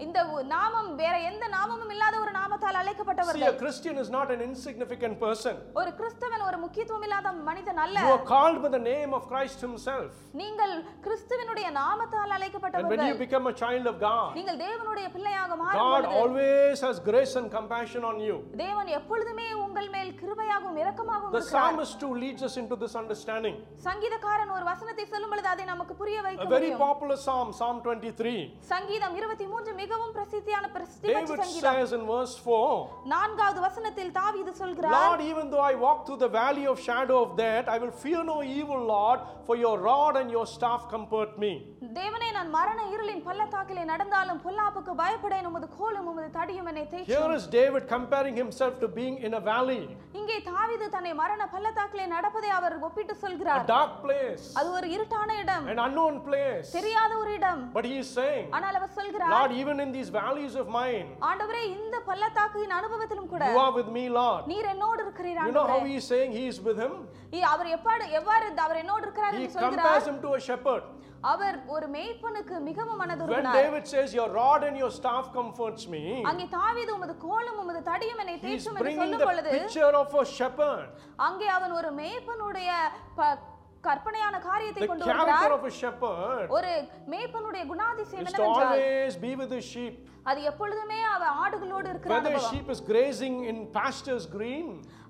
இந்த நாமம் வேற எந்த நாமமும் இல்லாத ஒரு நாமத்தால் See, அழைக்கப்பட்டவர்கள் a Christian is not an insignificant person. ஒரு கிறிஸ்தவன் ஒரு முக்கியத்துவம் இல்லாத மனிதன் அல்ல You are called by the name of Christ Himself. நீங்கள் கிறிஸ்துவினுடைய நாமத்தால் And when அழைக்கப்பட்டவர்கள் you become a child of God, நீங்கள் தேவனுடைய பிள்ளையாக மாறும் God always has grace and compassion on you. தேவன் எப்பொழுதுமே உங்கள் மேல் கிருபையாகவும் இரக்கமாகவும் The இருக்கிறார் psalmist too leads us into this understanding. சங்கீதக்காரன் ஒரு வசனத்தை சொல்லும் பொழுது அதை நமக்கு புரிய A வைக்க very முடியும் popular psalm, Psalm 23. சங்கீதம் இருபத்தி மூன்று மிகவும் பிரசித்தியான பிரசித்தி பெற்ற David சங்கீதம் says in verse 4 நான்காவது வசனத்தில் தாவீது சொல்கிறார் Lord, even though I walk through the valley of shadow of death, I will fear no evil, Lord, for your rod and your staff comfort me. தேவனே நான் மரண இருளின் பள்ளத்தாக்கிலே நடந்தாலும் பொல்லாப்புக்கு பயப்படேன் உமது கோலும் உமது தடியும் என்னை Here தேய்ச்சும் is David comparing himself to being in a valley, இங்கே தாவீது தன்னை மரண பள்ளத்தாக்கிலே நடப்பதை அவர் ஒப்பிட்டு a சொல்கிறார் dark place, அது ஒரு இருட்டான இடம் an unknown place. தெரியாத ஒரு இடம் But he is saying, ஆனால் அவர் சொல்கிறார் Lord, even in these valleys of mine, ஆண்டவரே இந்த பள்ளத்தாக்கின் அனுபவத்திலும் கூட you are with me, Lord. நீர் என்னோடு இருக்கிறீர் You know how ஆண்டவரே. he is saying he is with him? அவர் எப்பாடு எவ்வாறு அவர் என்னோடு இருக்கிறார் He என்று சொல்கிறார் compares him to a shepherd. அவர் ஒரு மேய்ப்பனுக்கு மிகவும் When மனதுருகினார் David says, Your rod and your staff comforts me, அங்கே தாவீது உமது கோலும் உமது தடியும் என்னை தேய்ச்சும் என்று bringing சொல்லும் the பொழுது picture of a shepherd, அங்கே அவன் ஒரு மேய்ப்பனுடைய கற்பனையான காரியத்தை the கொண்டு வருகிறார். ஒரு மேய்ப்பனுடைய குணாதிசயம் என்னவென்றால். அது எப்பொழுதுமே அவ ஆடுகளோடு இருக்கிற Whether sheep is grazing in pastures green,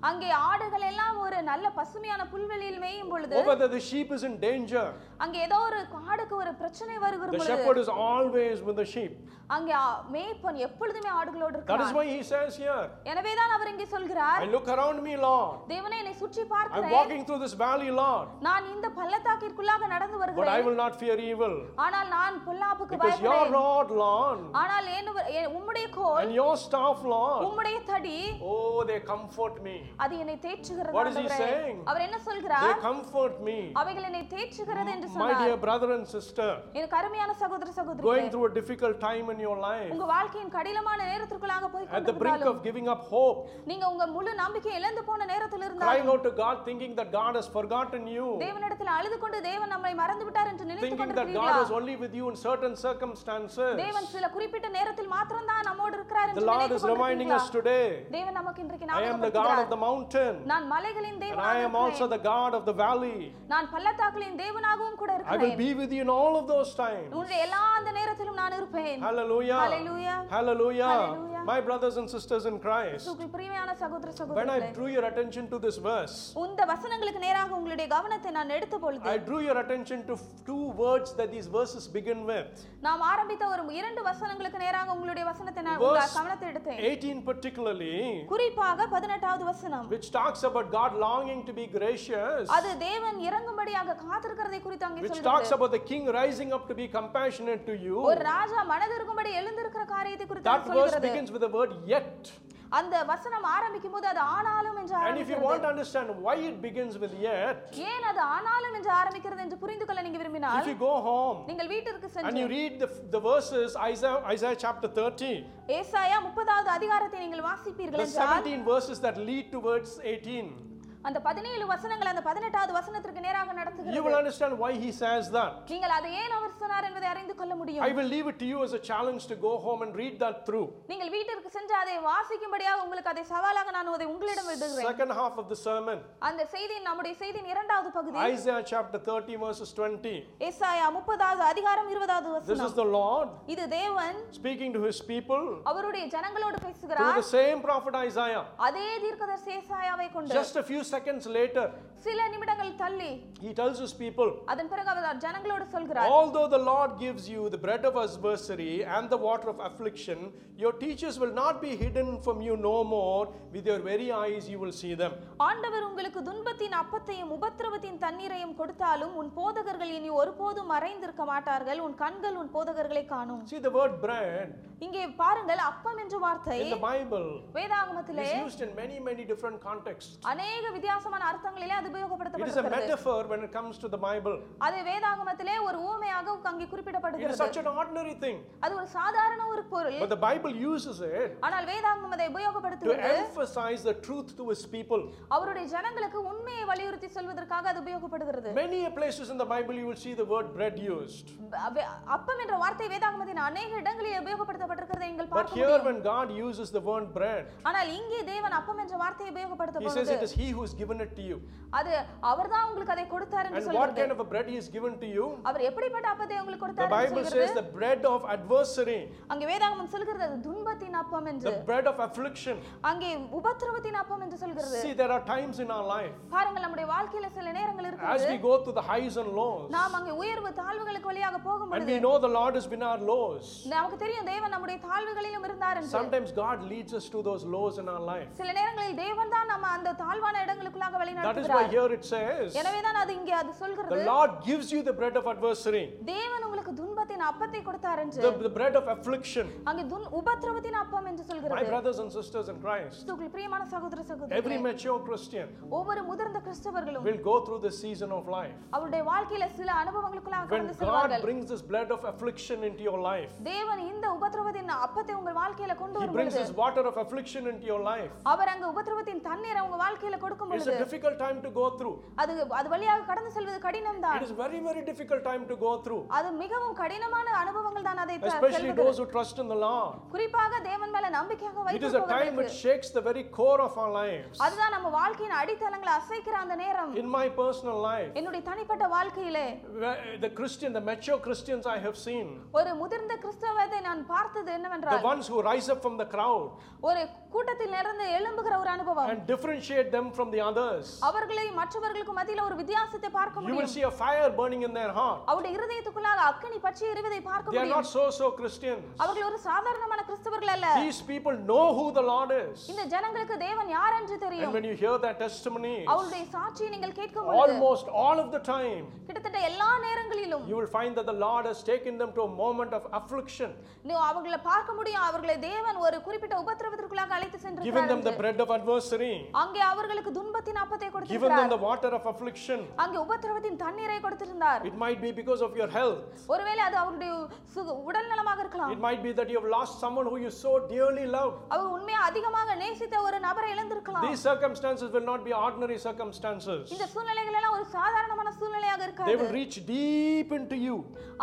அங்கே ஆடுகள் எல்லாம் ஒரு நல்ல பசுமையான புல்வெளியில் மேயும் பொழுது or whether the sheep is in danger, அங்கே ஏதோ ஒரு ஆடுக்கு ஒரு பிரச்சனை வருகிற the பொழுது shepherd is always with the sheep. அங்கே மேய்ப்பன் எப்பொழுதுமே ஆடுகளோடு That is இருக்கிறார் why he says here, எனவேதான் அவர் இங்கே சொல்கிறார் I look around me, Lord. தேவனே என்னை சுற்றி I'm பார்க்கிறேன் walking through this valley, Lord, நான் இந்த பள்ளத்தாக்கிற்குள்ளாக நடந்து but I வருகிறேன் will not fear evil. ஆனால் நான் பொல்லாப்புக்கு Because your பயப்படேன் rod, Lord, ஆனால் ஏன்னு- ஏ- உம்முடைய கோல் and your staff, Lord, உம்முடைய தடி oh, they comfort me. அது என்னை தேற்றுகிறது What is he ஆண்டவரே. saying? அவர் என்ன They சொல்கிறார் comfort me. அவைகள் என்னை தேற்றுகிறது என்று My சொன்னார் dear brother and sister, எனக்கு அருமையான சகோதர going சகோதரி through a difficult time in your life, உங்க வாழ்க்கையின் கடினமான நேரத்திற்குள்ளாக போய் at the brink கொண்டிருந்தாலும் of giving up hope, நீங்க உங்க முழு நம்பிக்கை இழந்து போன நேரத்தில் crying இருந்தாலும் out to God, thinking that God has forgotten you, தேவனிடத்தில் அழுது கொண்டு தேவன் நம்மை மறந்து விட்டார் என்று நினைத்துக் thinking that God கொண்டிருக்கிறீர்களா is only with you in certain circumstances. தேவன் சில குறிப்பிட்ட நேரத்தில் மாத்திரம்தான் நம்மோடு இருக்கிறார் The என்று Lord is is reminding us today தேவன் நமக்கு இன்றைக்கு I am the God of ஞாபகப்படுத்துகிறார் the mountain, நான் மலைகளின் and தேவனாக I am also இருக்கிறேன். the God of the valley. நான் பள்ளத்தாக்குகளின் தேவனாகவும் கூட I will இருக்கிறேன் be with you in all of those times. உன்னுடைய எல்லா அந்த நேரத்திலும் நான் இருப்பேன் Hallelujah. Hallelujah. Hallelujah. Hallelujah. My brothers and sisters in Christ, கிறிஸ்துவுக்குள் பிரியமான சகோதர when சகோதரர்களே I drew your attention to this verse, இந்த வசனங்களுக்கு நேராக உங்களுடைய கவனத்தை நான் எடுத்த பொழுது I drew your attention to two words that these verses begin with. நாம் ஆரம்பித்த ஒரு இரண்டு வசனங்களுக்கு நேராக உங்களுடைய வசனத்தை நான் உங்க Verse கவனத்தை எடுத்தேன் 18 particularly, குறிப்பாக பதினெட்டாவது வசனம் which talks about God longing to be gracious, அது தேவன் இறங்கும்படியாக காத்திருக்கிறதை குறித்து அங்கே which சொல்கிறது talks about the king rising up to be compassionate to you. ஒரு ராஜா மனதிருக்கும்படி எழுந்திருக்கிற காரியத்தை குறித்து That அது verse சொல்கிறது begins with the word yet. அந்த வசனம் ஆரம்பிக்கும் போது அது ஆனாலும் என்று And if you ஆரம்பிக்கிறது want to understand why it begins with yet, ஏன் அது ஆனாலும் என்று ஆரம்பிக்கிறது என்று புரிந்து கொள்ள நீங்க விரும்பினால் if you go home நீங்கள் வீட்டிற்கு and சென்று you read the, the verses, Isaiah, Isaiah chapter 30, ஏசாயா முப்பதாவது அதிகாரத்தை நீங்கள் வாசிப்பீர்கள் the என்றால் 17 verses that lead towards 18, அந்த பதினேழு வசனங்கள் அந்த பதினெட்டாவது வசனத்திற்கு நேராக you நடத்துகிறது will understand why he says that. நீங்கள் அதை ஏன் அவர் சொன்னார் என்பதை அறிந்து கொள்ள முடியும் I will leave it to you as a challenge to go home and read that through. நீங்கள் வீட்டிற்கு சென்று அதை வாசிக்கும்படியாக உங்களுக்கு அதை சவாலாக நான் அதை உங்களிடம் விடுகிறேன் Second half of the sermon, அந்த செய்தியின் நம்முடைய செய்தியின் இரண்டாவது பகுதி Isaiah chapter 30, verses 20. ஏசாயா முப்பதாவது அதிகாரம் இருபதாவது This வசனம் is the Lord இது தேவன் speaking to his people அவருடைய ஜனங்களோடு through பேசுகிறார் the same prophet Isaiah. அதே தீர்க்கதரிசி ஏசாயாவை கொண்டு Just a few seconds later, சில நிமிடங்கள் தள்ளி he tells his people, அதன் பிறகு அவர் ஜனங்களோடு சொல்கிறார் Although the Lord gives you the bread of adversity and the water of affliction, your teachers will not be hidden from you no more. With your very eyes you will see them. ஆண்டவர் உங்களுக்கு துன்பத்தின் அப்பத்தையும் உபத்திரவத்தின் தண்ணீரையும் கொடுத்தாலும் உன் போதகர்கள் இனி ஒருபோதும் மறைந்திருக்க மாட்டார்கள் உன் கண்கள் உன் போதகர்களை காணும் See the word bread இங்கே பாருங்கள் அப்பம் என்ற வார்த்தை in the Bible வேதாகமத்திலே is used in many, many different contexts. அநேக வித்தியாசமான அர்த்தங்களிலே அது It is a உபயோகப்படுத்தப்படுகிறது metaphor when it comes to the Bible. அது வேதாகமத்திலே ஒரு ஊமையாக அங்கே It is குறிப்பிடப்படுகிறது such an ordinary thing. அது ஒரு சாதாரண ஒரு பொருள் But the Bible uses it ஆனால் வேதாகமம் அதை to உபயோகப்படுத்துகிறது emphasize the truth to his people. அவருடைய ஜனங்களுக்கு உண்மையை வலியுறுத்தி சொல்வதற்காக அது உபயோகப்படுகிறது Many places in the Bible you will see the word bread used. அப்பம் என்ற வார்த்தை வேதாகமத்தின் அநேக இடங்களில் உபயோகப்படுத்தப்பட்டிருக்கிறதை நீங்கள் But பார்க்க here, முடியும் when God uses the word bread, ஆனால் இங்கே தேவன் அப்பம் என்ற வார்த்தையை He உபயோகப்படுத்தும் says பொழுது it is He who has given it to you. அது அவர்தான் உங்களுக்கு அதை கொடுத்தார் என்று And what kind of a bread He has given to you? அவர் எப்படிப்பட்ட அப்பத்தை உங்களுக்கு The கொடுத்தார் என்று Bible says the bread of adversary, அங்கே வேதாகமம் சொல்கிறது அது துன்பத்தின் அப்பம் என்று the bread of affliction. அங்கே உபத்திரவத்தின் அப்பம் என்று சொல்கிறது See, there are times in our life பாருங்கள் நம்முடைய வாழ்க்கையில சில நேரங்கள் as இருக்கிறது we go through the highs and lows, நாம் அங்கே உயர்வு தாழ்வுகளுக்கு வழியாக போகும் and பொழுது we know the Lord has been our lows. நமக்கு தெரியும் தேவன் நம்முடைய தாழ்வுகளிலும் இருந்தார் என்று Sometimes God leads us to those lows in our life. சில நேரங்களில் தேவன் தான் நம்ம அந்த தாழ்வான இடங்களுக்குள்ளாக வழி That is why நடத்துகிறார் here it says, எனவேதான் அது இங்கே அது the சொல்கிறது Lord gives you the bread of adversary, தேவன் உங்களுக்கு துன்பத்தின் அப்பத்தை கொடுத்தார் என்று the, bread of affliction. அங்கே துன் உபத்திரவத்தின் அப்பம் என்று My சொல்கிறது brothers and sisters in Christ, கிறிஸ்துவுக்குள் பிரியமான சகோதர every சகோதரி mature Christian ஒவ்வொரு முதிர்ந்த கிறிஸ்தவர்களும் will go through this season of life. அவருடைய வாழ்க்கையில சில அனுபவங்களுக்குள்ளாக When கடந்து God செல்வார்கள் brings this blood of affliction into your life, தேவன் இந்த உபத்திரவத்தின் அப்பத்தை உங்கள் வாழ்க்கையில கொண்டு He வரும் brings this water of affliction into your life. அவர் அங்க உபத்திரவத்தின் தண்ணீரை உங்க வாழ்க்கையில கொடுக்கும் It's பொழுது a difficult time to go through. அது அது வழியாக கடந்து செல்வது கடினம் தான் It is very, very difficult time to go through, அது மிகவும் கடினமான அனுபவங்கள் தான் அதை especially those who trust in the Lord. குறிப்பாக தேவன் மேல நம்பிக்கையாக It is a time which வைத்து shakes the very core of our lives. அதுதான் நம்ம வாழ்க்கையின் அடித்தளங்களை அசைக்கிற அந்த நேரம் In my personal life, என்னுடைய தனிப்பட்ட வாழ்க்கையிலே the Christian, the mature Christians I have seen, ஒரு முதிர்ந்த கிறிஸ்தவத்தை நான் பார்த்தது the என்னவென்றால் ones who rise up from the crowd ஒரு கூட்டத்தில் இருந்து எழும்புகிற ஒரு அனுபவம் and differentiate them from the others, அவர்களை மற்றவர்களுக்கு மத்தியில ஒரு வித்தியாசத்தை பார்க்க you will முடியும் see a fire burning in their heart. அவருடைய இருதயத்துக்குள்ளாக அக்கினி பற்றி எறிவதை பார்க்க They are முடியும் not so so Christians. அவர்கள் ஒரு சாதாரணமான கிறிஸ்தவர்கள் அல்ல These people know who the Lord is. இந்த ஜனங்களுக்கு தேவன் யார் என்று And தெரியும் when you hear their testimonies, அவருடைய சாட்சியை நீங்கள் கேட்கும் பொழுது almost all of the time, கிட்டத்தட்ட எல்லா நேரங்களிலும் you will find that the Lord has taken them to a moment of affliction, நீ அவர்களை பார்க்க முடியும் அவர்களை தேவன் ஒரு குறிப்பிட்ட உபத்திரவத்திற்குள்ளாக அழைத்து given சென்றிருக்கிறார் them the என்று. bread of adversary, அங்கே அவர்களுக்கு துன்பத்தின் அப்பத்தை given them கொடுத்திருக்கிறார் the water of affliction. அங்கே உபத்திரவத்தின் தண்ணீரை கொடுத்திருந்தார் It might be because of your health. ஒருவேளை அது அவருடைய சுக- உடல் நலமாக இருக்கலாம் It might be that you have lost someone who you so dearly loved. அவர் உண்மையா அதிகமாக நேசித்த ஒரு நபரை இழந்திருக்கலாம் These circumstances will not be ordinary circumstances. இந்த சூழ்நிலைகள் எல்லாம் ஒரு சாதாரணமான சூழ்நிலையாக They இருக்காது will reach deep into you.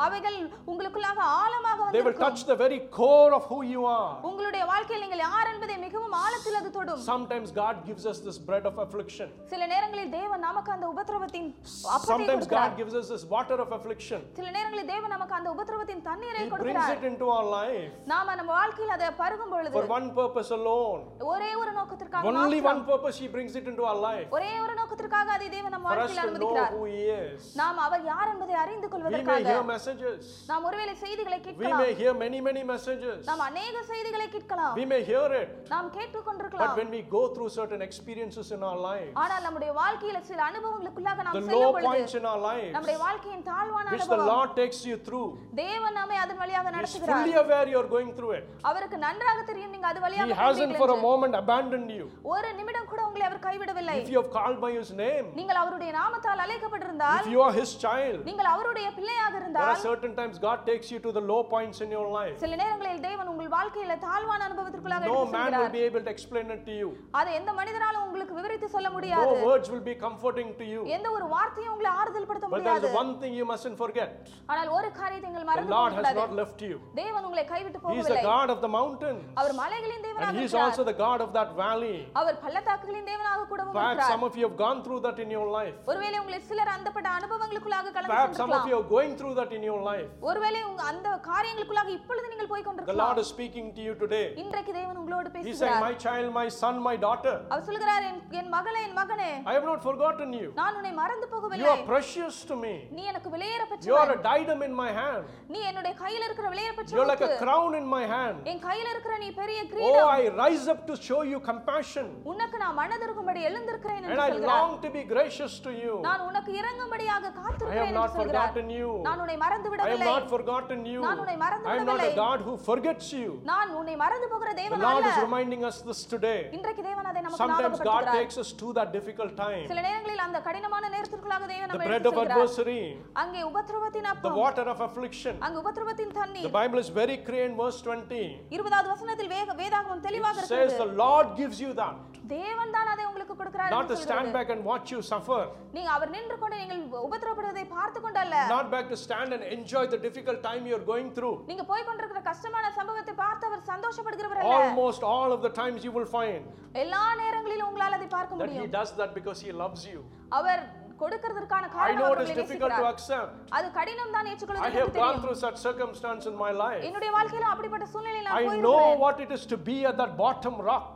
அவைகள் உங்களுக்குள்ளாக ஆழமாக They will வந்து touch the very core of who you are. உங்களுடைய வாழ்க்கையில் நீங்கள் யார் என்பதை மிகவும் ஆழத்தில் அது தொடும் Sometimes God gives us this bread of affliction. சில நேரங்களில் தேவன் நமக்கு அந்த உபத்திரவத்தின் அப்பத்தை Sometimes கொடுக்கிறார் God gives us this water of affliction. சில நேரங்களில் தேவன் நமக்கு அந்த உபத்திரவத்தின் தண்ணீரை He brings கொடுக்கிறார் it into our life நாம நம்ம வாழ்க்கையில் அதை பருகும் பொழுது for one purpose alone. ஒரே ஒரு நோக்கத்திற்காக Only மாத்திரம், one purpose He brings it into our life ஒரே ஒரு நோக்கத்திற்காக அதை தேவன் நம்ம for us வாழ்க்கையில் to know அனுமதிக்கிறார் who He is. நாம் அவர் யார் என்பதை அறிந்து We may கொள்வதற்காக hear messages, நாம் ஒருவேளை செய்திகளை we கேட்கலாம் may hear many, many messages, நாம் அநேக செய்திகளை கேட்கலாம் we may hear it. நாம் கேட்டுக்கொண்டிருக்கலாம் But when we go through certain experiences in our life, ஆனால் நம்முடைய வாழ்க்கையில சில அனுபவங்களுக்குள்ளாக the நாம் low செல்லும் பொழுது points in our lives, நம்முடைய வாழ்க்கையின் தாழ்வான which the அனுபவம் Lord takes you through, தேவன் நம்மை அதன் வழியாக He's நடத்துகிறார் fully aware you're going through it. அவருக்கு நன்றாக தெரியும் நீங்க அது He வழியாக hasn't போகிறீர்கள் for a என்று. moment abandoned you. ஒரு நிமிடம் கூட உங்களை அவர் கைவிடவில்லை If you have called by His name, நீங்கள் அவருடைய நாமத்தால் அழைக்கப்பட்டிருந்தால் if you are His child, நீங்கள் அவருடைய பிள்ளையாக there are இருந்தால் certain times God takes you to the low points in your life. சில நேரங்களில் தேவன் உங்கள் வாழ்க்கையில தாழ்வான அனுபவத்திற்குள்ளாக No எடுத்து man will செல்கிறார் be able to explain it to you. அதை எந்த மனிதனாலும் உங்களுக்கு விவரித்து சொல்ல No முடியாது words will be comforting to you. எந்த ஒரு வார்த்தையும் உங்களை ஆறுதல் படுத்த But there's முடியாது one thing you mustn't forget ஆனால் ஒரு காரியத்தை நீங்கள் the மறந்து Lord has போகக்கூடாது not left you. தேவன் உங்களை கைவிட்டு He's the போகவில்லை God of the mountain, அவர் மலைகளின் தேவனாக and He's இருக்கிறார் also the God of that valley. அவர் பள்ளத்தாக்குகளின் தேவனாக கூடவும் Perhaps இருக்கிறார் some of you have gone through that in your life. ஒருவேளை உங்களை சிலர் அந்தப்பட்ட அனுபவங்களுக்குள்ளாக கலந்து Perhaps some of சென்றிருக்கலாம் you are going through that in your life. ஒருவேளை உங்க அந்த காரியங்களுக்குள்ளாக இப்பொழுது நீங்கள் போய் The கொண்டிருக்கலாம் Lord is speaking to you today. இன்றைக்கு தேவன் உங்களோடு He's saying, பேசுகிறார் My child, my son, my daughter, அவர் சொல்கிறார் என் என் மகளே என் மகனே I have not forgotten you. நான் உன்னை மறந்து You போகவில்லை are precious to me. நீ எனக்கு விலையேற You are பெற்றவன் a diadem in my hand. நீ என்னுடைய கையில இருக்கிற விலையேற You're like பெற்ற a crown in my hand. என் கையில இருக்கிற நீ பெரிய Oh, கிரீடம் I rise up to show you compassion. உனக்கு நான் மனதிருக்கும்படி எழுந்திருக்கிறேன் And என்று I சொல்கிறார் long to be gracious to you. நான் உனக்கு இறங்கும்படியாக I have காத்திருக்கிறேன் என்று not சொல்கிறார் forgotten you. நான் உன்னை மறந்து I have விடவில்லை not forgotten you. நான் உன்னை மறந்து I am not a விடவில்லை. God who forgets you. நான் உன்னை மறந்து போகிற The தேவன் Lord அல்ல is reminding us this today. இன்றைக்கு தேவன் அதை நமக்கு Sometimes God ஞாபகப்படுத்துகிறார் takes us to that difficult time. சில நேரங்களில் அந்த கடினமான நேரத்திற்குள்ளாக தேவன் The நம்மை bread எடுத்துச் of செல்கிறார். adversary, அங்கே உபத்திரவத்தின் the அப்பம் water of affliction. அங்கு உபத்திரவத்தின் The தண்ணீர் Bible is very clear in verse 20. இருபதாவது வசனத்தில் வேக வேதாகமம் தெளிவாக It says இருக்கிறது the Lord gives you that. தேவன் தான் அதை உங்களுக்கு கொடுக்கிறார் Not என்று to stand சொல்கிறது. back and watch you suffer. நீங்க அவர் நின்று கொண்டு நீங்கள் உபத்திரப்படுவதை பார்த்து கொண்டல்ல Not back to stand and enjoy the difficult time you're going through. நீங்க போய் கொண்டிருக்கிற கஷ்டமான சம்பவத்தை பார்த்து அவர் சந்தோஷப்படுகிறவர் அல்ல Almost all of the times you will find எல்லா நேரங்களிலும் உங்களால் அதை பார்க்க that He முடியும் does that because He loves you. Our கொடுக்கிறதற்கான I காரணம் know அவர் it is உங்களை difficult to நேசிக்கிறார். accept. அது கடினம் தான் I ஏற்றுக்கொள்வது have எனக்கு gone தெரியும் through such circumstance in my life. என்னுடைய வாழ்க்கையில அப்படிப்பட்ட சூழ்நிலையில் நான் I know போயிருக்கிறேன் what it is to be at that bottom rock.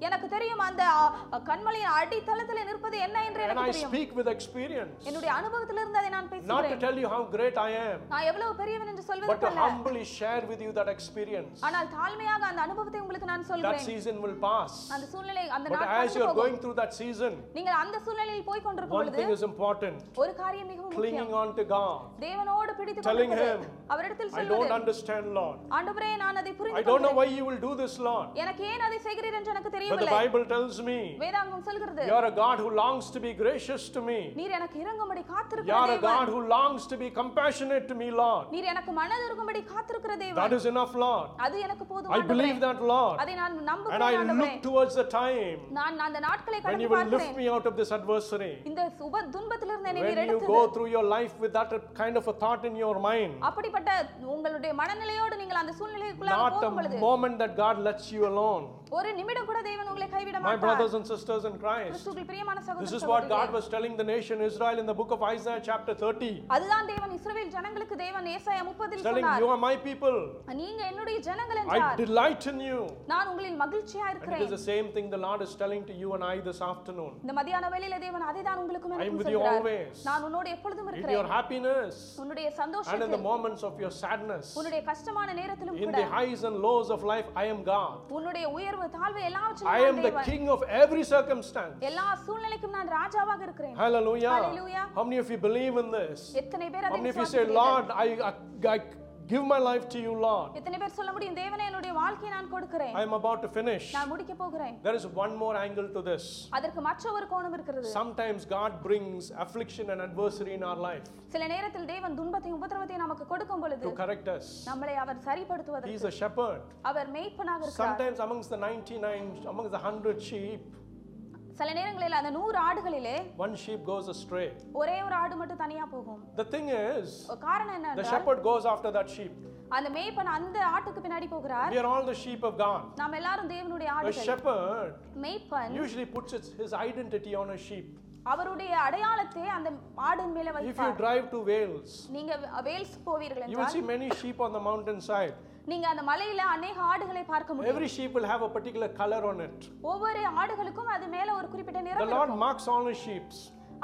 எனக்கு தெரியும் அந்த அ, கண்மலையின் அடித்தளத்தில் நிற்பது என்ன என்று And எனக்கு I தெரியும் speak with experience. என்னுடைய அனுபவத்திலிருந்து அதை நான் Not to பேசுகிறேன் tell you how great I am, நான் எவ்வளவு பெரியவன் என்று but to சொல்வதற்கு அல்ல humbly share with you that experience. ஆனால் தாழ்மையாக அந்த அனுபவத்தை உங்களுக்கு நான் That சொல்கிறேன் season will pass. அந்த சூழ்நிலை அந்த But நாள் as கடந்து you're போகும். going through that season, நீங்கள் அந்த சூழ்நிலையில் போய் கொண்டிருக்கும் one பொழுது thing is important ஒரு காரியம் மிகவும் முக்கியம் clinging on to God. தேவனோடு பிடித்து Telling கொண்டிருப்பது. him, அவரிடத்தில் I don't சொல்வது understand, Lord. ஆண்டவரே நான் அதை I புரிந்து don't know கொள்கிறேன். why you will do this, Lord. எனக்கு ஏன் அதை செய்கிறீர் என்று எனக்கு But the தெரியவில்லை Bible tells me வேதாங்கம் சொல்கிறது you're a God who longs to be gracious to me. நீர் எனக்கு இறங்கும்படி காத்திருக்கிற You're a தேவன் God who longs to be compassionate to me, Lord. நீர் எனக்கு மனதிருக்கும்படி காத்திருக்கிற That தேவன் is enough, Lord. அது எனக்கு போதும் I ஆண்டவரே. believe that, Lord. அதை நான் And நம்புகிறேன் I ஆண்டவரே look towards the time நான் அந்த நாட்களை when கடந்து you will lift பார்க்கிறேன் me out of this adversary. இந்த சுப துன்பத்திலிருந்து என்னை நீர் When you எடுத்து go through your life with that kind of a thought in your mind, அப்படிப்பட்ட உங்களுடைய மனநிலையோடு நீங்கள் அந்த சூழ்நிலைக்குள்ளாக not போகும் a பொழுது moment that God lets you alone. ஒரு நிமிடம் கூட தேவன் உங்களை கைவிட My மாட்டார் brothers and sisters in Christ, கிறிஸ்துவுக்குள் பிரியமான this சகோதர is what God சகோதரிகளே, was telling the nation Israel in the book of Isaiah, chapter 30. அதுதான் தேவன் இஸ்ரவேல் ஜனங்களுக்கு தேவன் ஏசாயா முப்பதில் Telling சொன்னார் you are my people. நீங்க என்னுடைய ஜனங்கள் I என்றார் delight in you. நான் உங்களில் மகிழ்ச்சியா And it இருக்கிறேன் is the same thing the Lord is telling to you and I this afternoon. இந்த மதியான வேளையில தேவன் அதை தான் உங்களுக்கும் I am எனக்கும் with you சொல்கிறார் always. நான் உன்னோடு எப்பொழுதும் In your இருக்கிறேன் happiness உன்னுடைய and in the சந்தோஷத்தில் moments of your sadness, உன்னுடைய கஷ்டமான நேரத்திலும் in கூட the highs and lows of life, I am God. உன்னுடைய உயர்வு தாழ்வு I எல்லாவற்றிலும் am நான் the தேவன் king of every circumstance. எல்லா சூழ்நிலைக்கும் நான் ராஜாவாக இருக்கிறேன் Hallelujah. Hallelujah. How many of you believe in this? எத்தனை பேர் How அதை many of you say, விசுவாசிக்கிறீர்கள்? Lord, I, I, I give my life to you, Lord. எத்தனை பேர் சொல்ல முடியும் தேவனே என்னுடைய வாழ்க்கையை நான் கொடுக்கிறேன் I am about to finish. நான் முடிக்க போகிறேன் There is one more angle to this. அதற்கு மற்ற ஒரு கோணம் இருக்கிறது Sometimes God brings affliction and adversity in our life சில நேரத்தில் தேவன் துன்பத்தையும் உபத்திரவத்தையும் நமக்கு கொடுக்கும் பொழுது to correct us. நம்மளை அவர் சரிப்படுத்துவதற்கு He's a shepherd. அவர் மேய்ப்பனாக இருக்கிறார் Sometimes amongst the 99, amongst the 100 sheep, சில நேரங்களில் அந்த நூறு ஆடுகளிலே one sheep goes astray. ஒரே ஒரு ஆடு மட்டும் தனியா போகும் The thing is, ஒரு காரணம் the என்ன shepherd goes after that sheep. அந்த மேய்ப்பன் அந்த ஆட்டுக்கு பின்னாடி போகிறார் We are all the sheep of God. நாம் எல்லாரும் தேவனுடைய A ஆடுகள் shepherd மேய்ப்பன் usually puts its, his identity on a sheep. அவருடைய அடையாளத்தை அந்த ஆடின் மேல If you வைப்பார் drive to Wales, நீங்க வேல்ஸ் போவீர்கள் you will என்றால் see many sheep on the mountainside. நீங்க அந்த மலையில அநேக ஆடுகளை பார்க்க முடியும் Every sheep will have a particular color on it. ஒவ்வொரு ஆடுகளுக்கும் அது மேல ஒரு குறிப்பிட்ட The நிறம் Lord இருக்கும் marks all his sheep.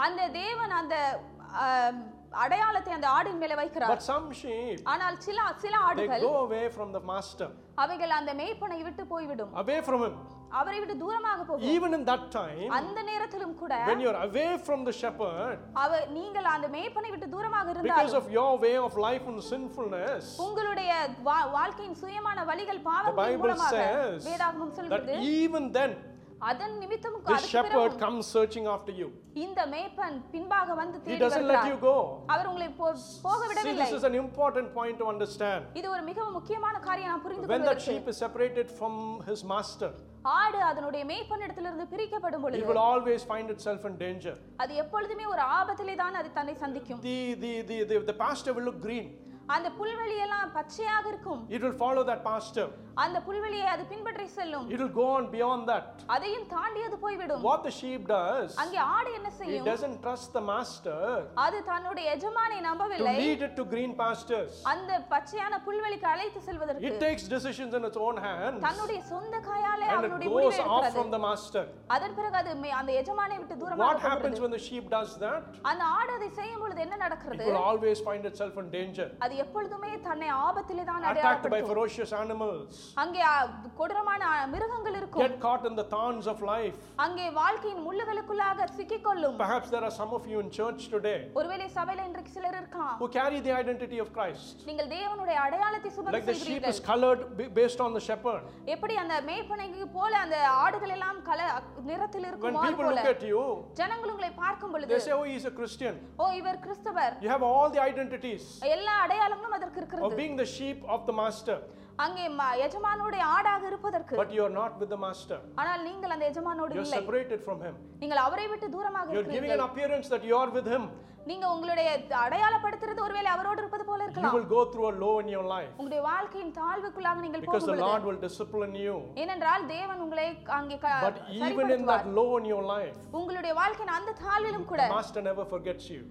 அந்த தேவன் அந்த அடையாளத்தை அந்த ஆடின் மேல வைக்கிறார் But some sheep, ஆனால் சில சில they ஆடுகள் go away from the master, அவைகள் அந்த மேய்ப்பனை விட்டு போய்விடும் away from him. அவரை விட்டு தூரமாக போகும் Even in that time, அந்த நேரத்திலும் கூட when you're away from the shepherd, அவர் நீங்கள் அந்த மேய்ப்பனை விட்டு தூரமாக இருந்தால் because of your way of life and sinfulness, உங்களுடைய வா- வாழ்க்கையின் சுயமான வழிகள் the பாவங்களின் Bible மூலமாக says வேதாகமம் that சொல்கிறது even then, அதன் நிமித்தம் this அதுக்கு shepherd பிறகும் comes searching after you. இந்த மேய்ப்பன் பின்பாக வந்து He தேடி doesn't let வருகிறார் you go. அவர் உங்களை போ- போக See, விடவில்லை this is an important point to understand. இது ஒரு மிகவும் முக்கியமான காரியம் நான் புரிந்து When that கொள்வதற்கு sheep is separated from his master, ஆடு அதனுடைய மேய்ப்பனிடத்திலிருந்து பிரிக்கப்படும் it பொழுது will always find itself in danger. அது எப்பொழுதுமே ஒரு ஆபத்திலே தான் அது தன்னை சந்திக்கும் the, the, the, the pasture will look green. அந்த புல்வெளி எல்லாம் பச்சையாக இருக்கும் It will follow that pasture. அந்த புல்வெளியை அது பின்பற்றி செல்லும் It will go on beyond that. அதையும் தாண்டி அது போய்விடும் What the sheep does, அங்கே ஆடு என்ன it செய்யும் doesn't trust the master அது தன்னுடைய எஜமானை to நம்பவில்லை lead it to green pastures. அந்த பச்சையான புல்வெளிக்கு அழைத்து செல்வதற்கு It takes decisions in its own hands தன்னுடைய சொந்த கையாலே and it அவனுடைய goes முடிவை off எடுக்கிறது from the master. அதன் பிறகு அது மே- அந்த எஜமானை விட்டு What தூரமாக happens போகிறது when the sheep does that? அந்த ஆடு அதை செய்யும் பொழுது என்ன It நடக்கிறது will always find itself in danger. அது எப்பொழுதுமே தன்னை ஆபத்திலே தான் Attacked by ferocious animals. அங்கே கொடூரமான மிருகங்கள் இருக்கும் Get caught in the thorns of life. அங்கே வாழ்க்கையின் முள்ளுகளுக்குள்ளாக சிக்கிக்கொள்ளும் Perhaps there are some of you in church today ஒருவேளை சபையில இன்றைக்கு சிலர் இருக்கலாம் who carry the identity of Christ. நீங்கள் தேவனுடைய அடையாளத்தை சுமந்து Like the sheep is colored based on the shepherd. எப்படி அந்த மேய்ப்பனைக்கு போல அந்த ஆடுகள் எல்லாம் கல நிறத்தில் When இருக்கும் மாறு people look at you, ஜனங்கள் உங்களை பார்க்கும் பொழுது they say, Oh, he's a Christian. ஓ இவர் கிறிஸ்தவர் You have all the identities எல்லா அடையாளங்களும் அதற்கு of இருக்கிறது being the sheep of the master, அங்கே ம- எஜமானுடைய ஆடாக இருப்பதற்கு but you are not with the master. ஆனால் நீங்கள் அந்த எஜமானோடு You're இல்லை separated from him. நீங்கள் அவரை விட்டு தூரமாக You're giving இருக்கிறீர்கள் an appearance that you are with him. நீங்க உங்களுடைய அடையாளப்படுத்துறது ஒருவேளை அவரோடு இருப்பது போல You இருக்கலாம் will go through a low in your life உங்களுடைய வாழ்க்கையின் தாழ்வுக்குள்ளாக நீங்கள் because போகும் the Lord will discipline you. ஏனென்றால் தேவன் உங்களை அங்கே But even in that low in your life, உங்களுடைய வாழ்க்கையின் அந்த தாழ்விலும் கூட the master never forgets you.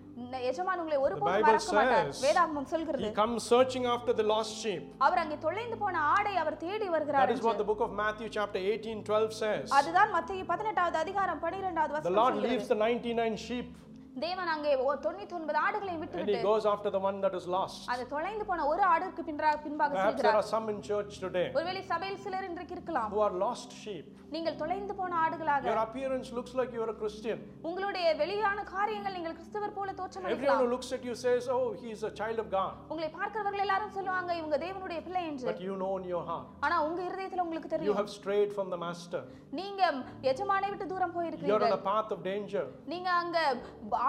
எஜமான் உங்களை ஒருபோதும் மறக்க மாட்டார் வேதாகமம் சொல்கிறது He comes searching after the lost sheep. அவர் அங்கே தொலைந்து போன ஆடை அவர் தேடி வருகிறார் That is what the book of Matthew, chapter 18 12 says. அதுதான் மத்திய பதினெட்டாவது அதிகாரம் பனிரெண்டாவது The வசனம் Lord சொல்கிறது. leaves the 99 sheep தேவன் அங்கே ஒ- தொண்ணூத்தி ஒன்பது ஆடுகளை and He விட்டுவிட்டு goes after the one that is lost. அந்த தொலைந்து போன ஒரு ஆடுக்கு பின்பாக பின்பாக Perhaps there செல்கிறார் are some in church today ஒருவேளை சபையில் சிலர் இன்றைக்கு இருக்கலாம் who are lost sheep. நீங்கள் தொலைந்து போன ஆடுகளாக Your appearance looks like you're a Christian. உங்களுடைய வெளியான காரியங்கள் நீங்கள் கிறிஸ்தவர் போல தோற்றம் Everyone looks at you says, Oh, he's a child of God. உங்களை பார்க்கிறவர்கள் எல்லாரும் சொல்லுவாங்க இவங்க தேவனுடைய பிள்ளை என்று But you know in your heart, ஆனா உங்க இருதயத்துல உங்களுக்கு you தெரியும் have strayed from the master. நீங்க எஜமானை விட்டு தூரம் You're on போயிருக்கிறீர்கள் a path of danger. நீங்க அங்க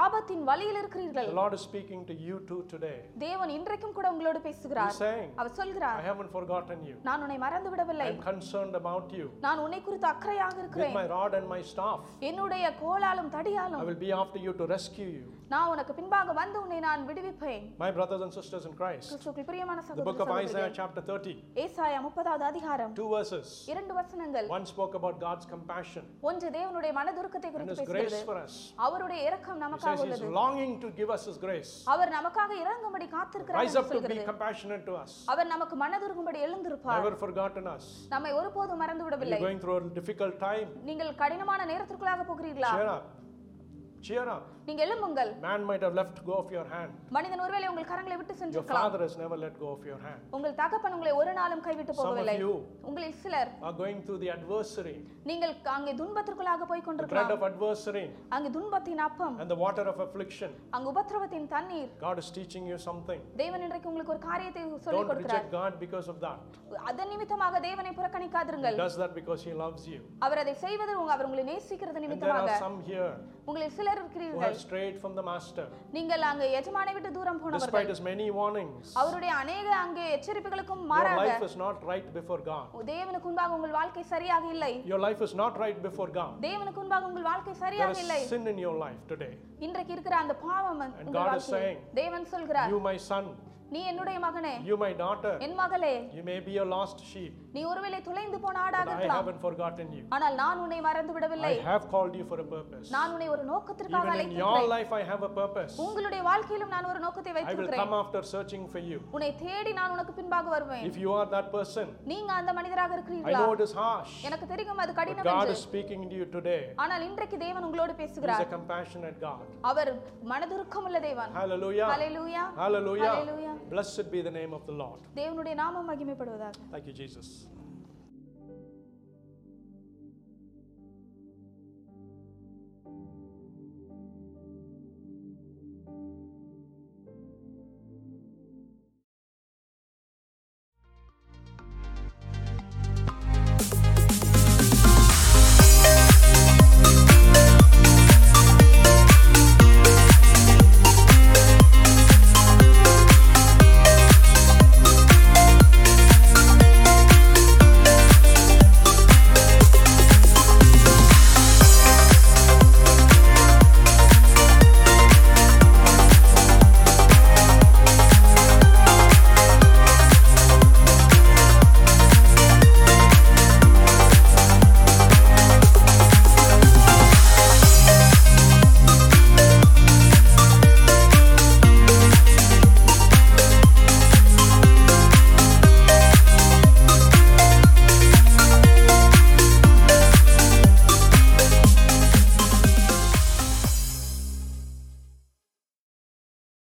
ஆபத்தின் வழியில் இருக்கிறீர்கள் The Lord is speaking to you too today. தேவன் இன்றைக்கும் கூட உங்களோடு பேசுகிறார் அவர் சொல்கிறார் I haven't forgotten you. நான் உன்னை மறந்து விடவில்லை I'm concerned about you. நான் உன்னை குறித்து அக்கறையாக With இருக்கிறேன் my rod and my staff, என்னுடைய கோலாலும் I தடியாலும் will be after you to rescue you. நான் உனக்கு பின்பாக வந்து உன்னை நான் விடுவிப்பேன் My brothers and sisters in Christ. கிறிஸ்துவுக்குள் பிரியமான The book of Isaiah, chapter 30, ஏசாயா முப்பதாவது அதிகாரம் two verses. இரண்டு வசனங்கள் One spoke about God's compassion ஒன்று தேவனுடைய மனதுருக்கத்தை குறித்து பேசுகிறது. அவருடைய இரக்கம் He He's உள்ளது longing to give us His grace. அவர் நமக்காக இறங்கும்படி காத்திருக்கிறார் Rise up to be compassionate to us. அவர் நமக்கு மனதுருகும்படி எழுந்திருப்பார் Never forgotten us. நம்மை ஒருபோதும் மறந்து விடவில்லை going through a difficult time? நீங்கள் கடினமான நேரத்திற்குள்ளாக போகிறீர்களா Cheer up. Cheer up. நீங்க எழும்புங்கள் Man might have let go of your hand. மனிதன் ஒருவேளை உங்கள் கரங்களை விட்டு Your சென்றிருக்கலாம் father has never let go of your hand. உங்கள் தகப்பன் உங்களை ஒரு நாளும் கைவிட்டு போகவில்லை உங்களில் சிலர் are going through the adversary, நீங்கள் அங்கே துன்பத்திற்குள்ளாக போய் the bread கொண்டிருக்கலாம் of adversary, அங்கே துன்பத்தின் அப்பம் and the water of affliction. அங்கு உபத்திரவத்தின் தண்ணீர் God is teaching you something. தேவன் இன்றைக்கு உங்களுக்கு ஒரு காரியத்தை சொல்லிக் Don't கொடுக்கிறார் reject God because of that. அதன் நிமித்தமாக தேவனை He புறக்கணிக்காதிருங்கள் does that because He loves you. அவர் அதை செய்வது உங்க- அவர் உங்களை நேசிக்கிறது நிமித்தமாக are some here உங்களில் சிலர் இருக்கிறீர்கள் strayed from the Master. நீங்கள் அங்கே எஜமானை விட்டு தூரம் போனவர்கள் Despite His many warnings, அவருடைய அநேக அங்கே எச்சரிப்புகளுக்கும் your மாறாக life is not right before God. தேவனுக்கு முன்பாக உங்கள் வாழ்க்கை சரியாக இல்லை Your life is not right before God. தேவனுக்கு முன்பாக உங்கள் வாழ்க்கை சரியாக இல்லை sin in your life today. இன்றைக்கு இருக்கிற அந்த பாவம் உங்கள் God is வாழ்க்கையில். saying, தேவன் சொல்கிறார் You, my son, நீ என்னுடைய மகனே you, my daughter, என் மகளே you may be a lost sheep, நீ ஒருவேளை தொலைந்து போன ஆடாக but I இருக்கலாம் haven't forgotten you. ஆனால் நான் உன்னை மறந்து விடவில்லை I have called you for a purpose. நான் உன்னை ஒரு நோக்கத்திற்காக Even in your அழைத்திருக்கிறேன் life, I have a purpose. உங்களுடைய வாழ்க்கையிலும் நான் ஒரு நோக்கத்தை I will வைத்திருக்கிறேன் come after searching for you. உன்னை தேடி நான் உனக்கு பின்பாக வருவேன் If you are that person, நீங்க அந்த மனிதராக I இருக்கிறீர்களா know it is harsh, எனக்கு தெரியும் அது கடினம் God is speaking to you today. ஆனால் இன்றைக்கு தேவன் உங்களோடு He is பேசுகிறார் a compassionate God. அவர் மனதுருக்கமுள்ள தேவன் Hallelujah. Hallelujah Hallelujah. Hallelujah. Blessed be the name of the Lord. தேவனுடைய நாமம் மகிமைப்படுவதாக Thank you, Jesus.